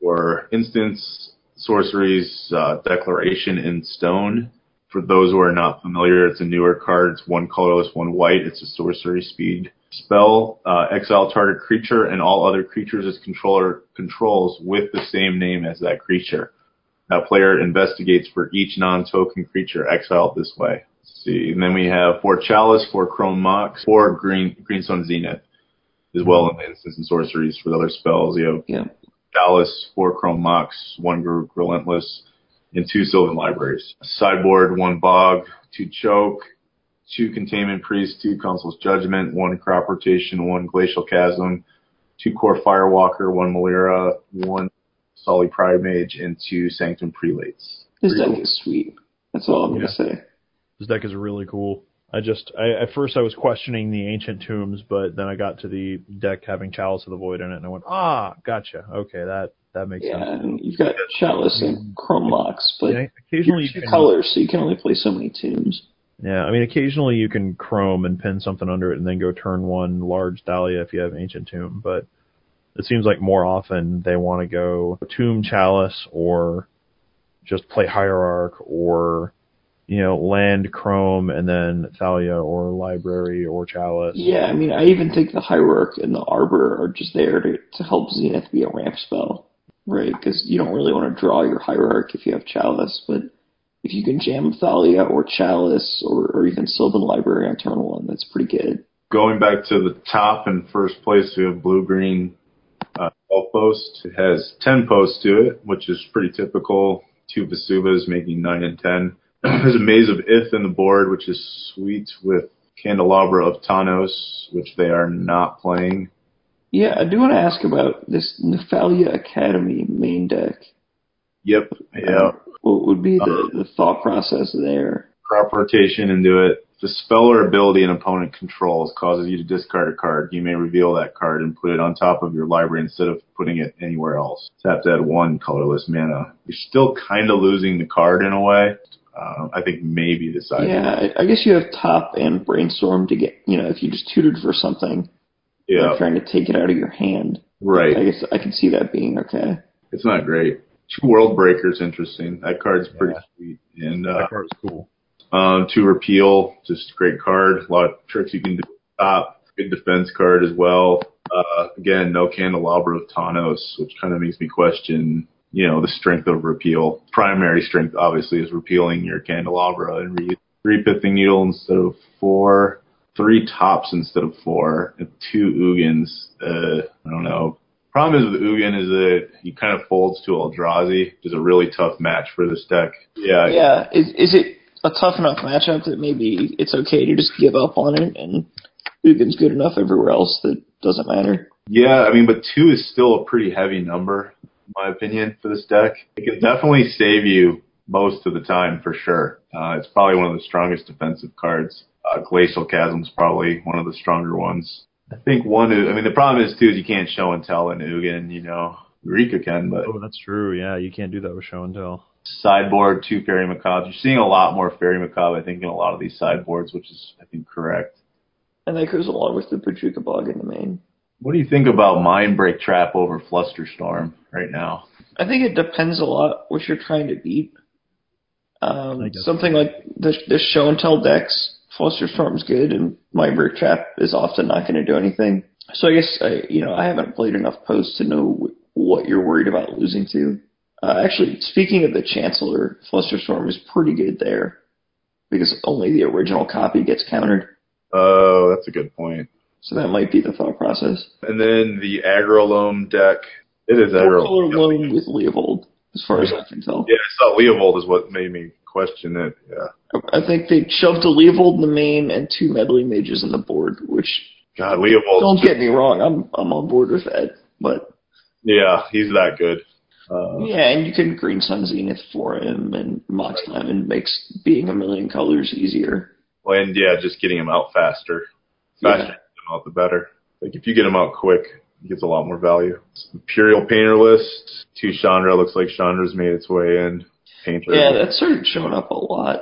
for instance sorceries uh, declaration in stone. For those who are not familiar it's a newer card. It's one colorless one white. It's a sorcery speed spell. Uh, exile target creature and all other creatures its controller controls with the same name as that creature that player investigates for each non-token creature exiled this way Let's see and then we have four chalice four chrome mox four green greenstone zenith as well in the instance and sorceries for the other spells you have Yeah. Dallas, four Chrome Mox, one Group Relentless, and two Sylvan Libraries. Sideboard, one Bog, two Choke, two Containment Priest, two Consul's Judgment, one Crop Rotation, one Glacial Chasm, two Kor Firewalker, one Melira, one Qasali Pridemage, and two Sanctum Prelates. This Pretty deck cool. is sweet. That's all I'm Yeah. gonna say. this deck is really cool. I just I at first I was questioning the ancient tombs, but then I got to the deck having Chalice of the Void in it and I went, Ah, gotcha. Okay, that that makes Yeah, sense. and you've got Chalice and Chrome Mox, but Yeah, occasionally two you can colors, so you can only play so many tombs. Yeah, I mean, occasionally you can chrome and pin something under it and then go turn one large Dahlia if you have Ancient Tomb, but it seems like more often they want to go Tomb Chalice or just play Hierarch or you know land Chrome and then Thalia or Library or Chalice. Yeah, I mean, I even think the Hierarch and the Arbor are just there to, to help Zenith be a ramp spell, right? Because you don't really want to draw your Hierarch if you have Chalice, but if you can jam Thalia or Chalice or, or even Sylvan Library on turn one, that's pretty good. Going back to the top in first place, we have blue green 12 post. It has 10 posts to it, which is pretty typical. Two Vesuvas making 9 and 10. There's a Maze of Ith in the board, which is sweet with Candelabra of Tawnos, which they are not playing. Yeah, I do want to ask about this Nephalia Academy main deck. Yep, yeah. What would be the, the thought process there? Crop rotation into it. If a spell or ability an opponent controls causes you to discard a card, you may reveal that card and put it on top of your library instead of putting it anywhere else. Tap to add one colorless mana. You're still kind of losing the card in a way. Uh, I think maybe the side. Yeah, I, I guess you have top and brainstorm to get, you know, if you just tutored for something, Yeah, like trying to take it out of your hand. right. I guess I can see that being okay. It's not great. Two World Breakers, interesting. That card's pretty Yeah. sweet. And uh, That card is cool. Um, to repeal, just great card. A lot of tricks you can do. Top, good defense card as well. Uh, again, no Candelabra of Tawnos, which kind of makes me question, you know, the strength of repeal. Primary strength, obviously, is repealing your Candelabra and re- three Pithing Needle instead of four, three Tops instead of four, and two Ugins. Uh, I don't know. Problem is with Ugin is that he kind of folds to Eldrazi, which is a really tough match for this deck. Yeah, Yeah, is is it a tough enough matchup that maybe it's okay to just give up on it and Ugin's good enough everywhere else that doesn't matter? Yeah, I mean, but two is still a pretty heavy number, in my opinion, for this deck. It can definitely save you most of the time for sure. Uh, it's probably one of the strongest defensive cards. Uh, Glacial Chasm's probably one of the stronger ones. I think one, I mean, the problem is too is you can't show and tell in Ugin, you know. Eureka can, but Oh, that's true. Yeah, you can't do that with show and tell. Sideboard, two Faerie Macabres. You're seeing a lot more Faerie Macabre, I think, in a lot of these sideboards, which is, I think, correct. And that goes along with the Bojuka Bog in the main. What do you think about Mindbreak Trap over Flusterstorm right now? I think it depends a lot what you're trying to beat. Um, I guess something like the, the show and tell decks, Flusterstorm's good, and my brick trap is often not going to do anything. So I guess I, you know I haven't played enough posts to know what you're worried about losing to. Uh, actually, speaking of the Chancellor, Flusterstorm is pretty good there because only the original copy gets countered. Oh, that's a good point. So that might be the thought process. And then the Aggro Loam deck. It is Aggro Loam. loan with Leovold, as far as I can tell. Yeah, I saw Leovold is what made me question it. Yeah. I think they shoved a Leovold in the main and two Meddling Mages in the board, which God, Leovold. don't get me wrong, I'm I'm on board with that. But Yeah, he's that good. Uh, yeah, and you can Green Sun Zenith for him, and Mox Diamond makes being a million colors easier. Well, and yeah, just getting him out faster. Faster Yeah. him out, the better. Like if you get him out quick, he gets a lot more value. Imperial Painter list. Two Chandra looks like Chandra's made its way in. Painter. Yeah, that started showing up a lot.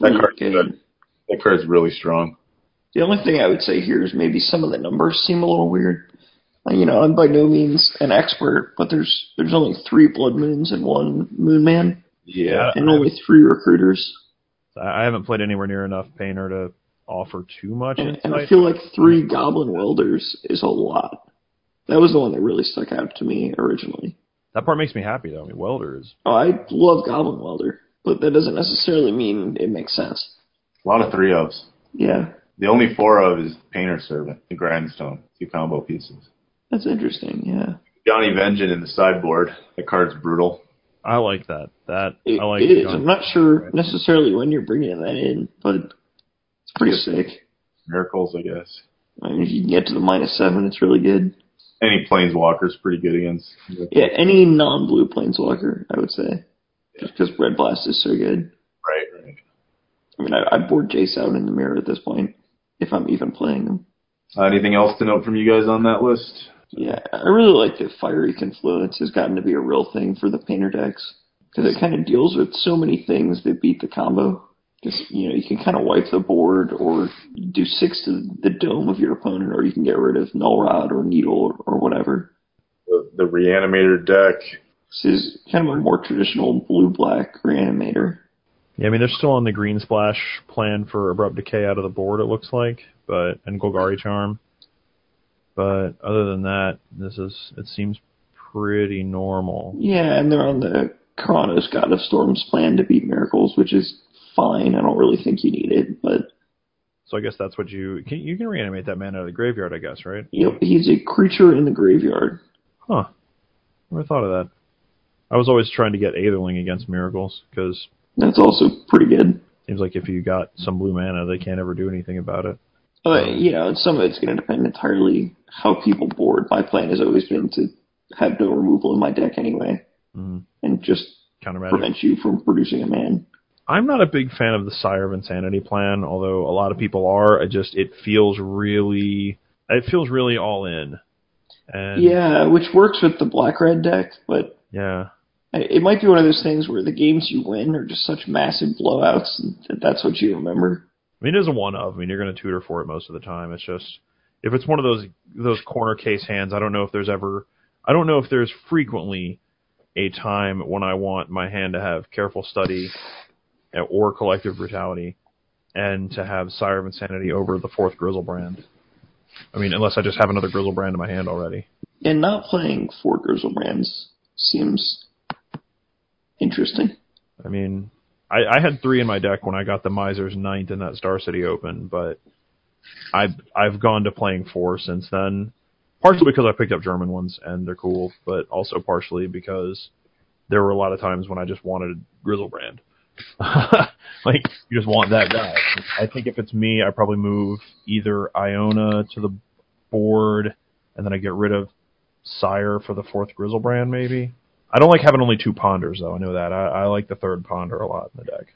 That card's good. that card's really strong. The only thing I would say here is maybe some of the numbers seem a little weird. Uh, You know, I'm by no means an expert, but there's there's only three Blood Moons and one Moon Man, Yeah. and only three recruiters. I I haven't played anywhere near enough Painter to offer too much And, and I feel like three Goblin Welders is a lot. That was the one that really stuck out to me originally. that part makes me happy though. I mean, Welder is Oh, I love Goblin Welder, but that doesn't necessarily mean it makes sense. A lot of three ofs. Yeah, The only four of is Painter Servant, the Grindstone, two combo pieces. That's interesting. Yeah, Johnny Vengeance in the sideboard. That card's brutal. I like that. That it, I like. it is. John- I'm not sure necessarily when you're bringing that in, but it's pretty sick. Miracles, I guess. I mean, if you can get to the minus seven, it's really good. Any Planeswalker's pretty good against. Yeah, any non-blue planeswalker, I would say, just because Red Blast is so good. Right, right. I mean, I, I board Jace out in the mirror at this point, if I'm even playing them. Uh, anything else to note from you guys on that list? Yeah, I really like that Fiery Confluence has gotten to be a real thing for the painter decks because it kind of deals with so many things that beat the combo. Just you know, you can kind of wipe the board or do six to the dome of your opponent, or you can get rid of Null Rod or Needle or, or whatever. the, the reanimator deck. This is kind of a more traditional blue-black reanimator. Yeah, I mean they're still on the green splash plan for abrupt decay out of the board. It looks like, but and Golgari charm. But other than that, this is it seems pretty normal. Yeah, and they're on the Keranos God of Storms plan to beat Miracles, which is fine. I don't really think you need it, but So I guess that's what you can you can reanimate that man out of the graveyard, I guess, right? yep, he's a creature in the graveyard. Huh. Never thought of that. I was always trying to get Aetherling against Miracles because That's also pretty good. seems like if you got some blue mana, they can't ever do anything about it. Uh, you know, some of it's going to depend entirely how people board. My plan has always been to have no removal in my deck anyway, Mm. and just prevent you from producing a man. I'm not a big fan of the Sire of Insanity plan, although a lot of people are. I just it feels really it feels really all in. And Yeah, which works with the black red deck, but yeah. it might be one of those things where the games you win are just such massive blowouts that that's what you remember. I mean, it is a one of. I mean, you're going to tutor for it most of the time. It's just if it's one of those those corner case hands. I don't know if there's ever. I don't know if there's frequently a time when I want my hand to have careful study or collective brutality, and to have Sire of Insanity over the fourth Griselbrand. I mean, unless I just have another Griselbrand in my hand already. And not playing four Griselbrands seems interesting. I mean, I, I had three in my deck when I got the Miser's ninth in that Star City Open, but I've I've gone to playing four since then. Partially because I picked up German ones and they're cool, but also partially because there were a lot of times when I just wanted Griselbrand. like you just want that guy. I think if it's me, I probably move either Iona to the board, and then I get rid of Sire for the fourth Griselbrand, maybe. I don't like having only two ponders though. I know that. I, I like the third ponder a lot in the deck.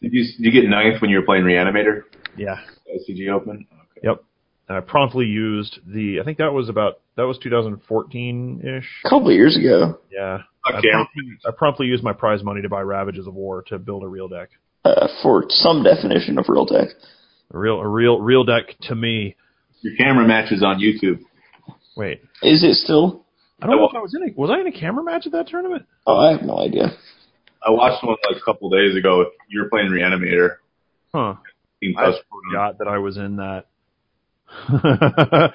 Did you did you get ninth when you were playing Reanimator? Yeah. SCG Open. Okay. Yep. And I promptly used the. I think that was about that was 2014 ish. A couple of years ago, Yeah. I promptly, I promptly used my prize money to buy Ravages of War to build a real deck. uh, for some definition of real deck. A real, a real, real deck to me. Your camera matches on YouTube. Wait, Is it still? I don't know if I was in a. Was I in a camera match at that tournament? Oh, I have no idea. I watched one like a couple days ago. You were playing Reanimator. Huh. I Tusk. forgot that I was in that.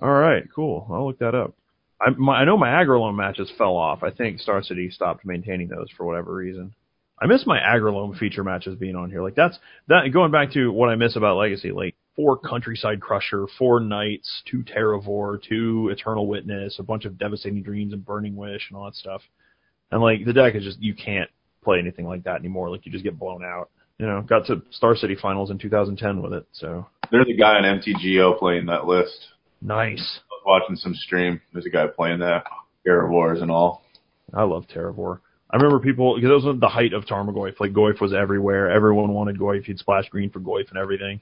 All right, cool. I'll look that up. I, my, I know my Aggro Loam matches fell off. I think Star City stopped maintaining those for whatever reason. I miss my Aggro Loam feature matches being on here. Like that's that going back to what I miss about Legacy. Like four Countryside Crusher, four Knights, two Terravore, two Eternal Witness, a bunch of Devastating Dreams and Burning Wish and all that stuff. And like the deck is just you can't play anything like that anymore. Like you just get blown out. You know, got to Star City Finals in 2010 with it. So There's a guy on MTGO playing that list. nice. Watching some stream. There's a guy playing that. Era Wars and all. I love Terravore. I remember people because it was the height of Tarmogoyf. Like Goyf was everywhere. Everyone wanted Goyf. He'd splash green for Goyf and everything.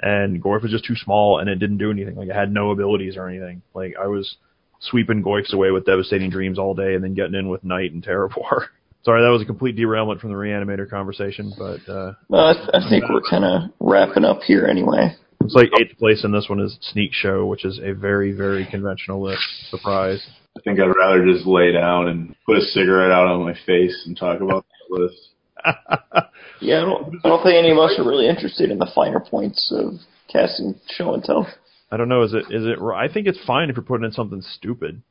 And Goyf was just too small and it didn't do anything. Like it had no abilities or anything. Like I was sweeping Goyfs away with devastating dreams all day and then getting in with Knight and Terravore. Sorry, that was a complete derailment from the reanimator conversation, but uh Well, I, I think we're kind of wrapping up here anyway. Looks like eighth place in this one is Sneak Show, which is a very, very conventional list. Surprise. I think I'd rather just lay down and put a cigarette out on my face and talk about that list. Yeah, I don't, I don't think any of us are really interested in the finer points of casting show and tell. I don't know. Is it? Is it? I think it's fine if you're putting in something stupid.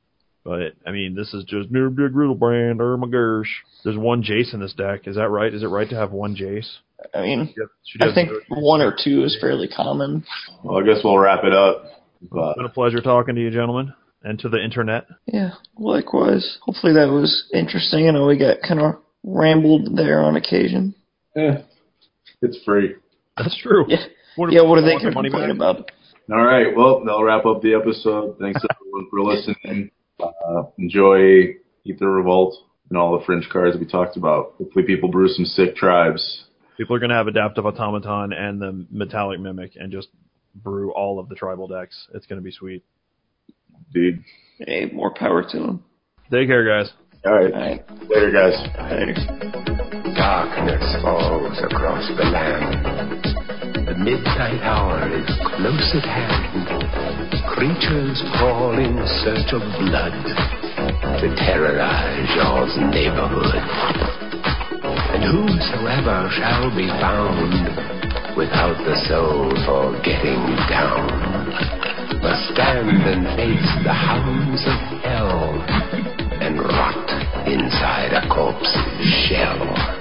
But I mean, this is just new big riddle brand. Oh my gosh. There's one Jace in this deck. Is that right? Is it right to have one Jace? I mean, She I think one or two is fairly common. Well, I guess we'll wrap it up. But It's been a pleasure talking to you, gentlemen, and to the internet. Yeah, likewise. Hopefully that was interesting. I know we got kind of rambled there on occasion. eh, it's free. That's true. Yeah, What, yeah. What are they want their going to money about? All right. Well, that'll wrap up the episode. Thanks everyone for listening. Uh, enjoy Aether Revolt and all the fringe cards we talked about. Hopefully, people brew some sick tribes. People are going to have adaptive automaton and the metallic mimic, and just brew all of the tribal decks. It's going to be sweet. Dude. Hey, more power to them. Take care, guys. All right. All right, Later, guys. later. Darkness falls across the land. The midnight hour is close at hand. Creatures crawl in search of blood. to terrorize y'all's neighborhood. And whosoever shall be found without the soul for getting down must stand and face the hounds of hell and rot inside a corpse's shell.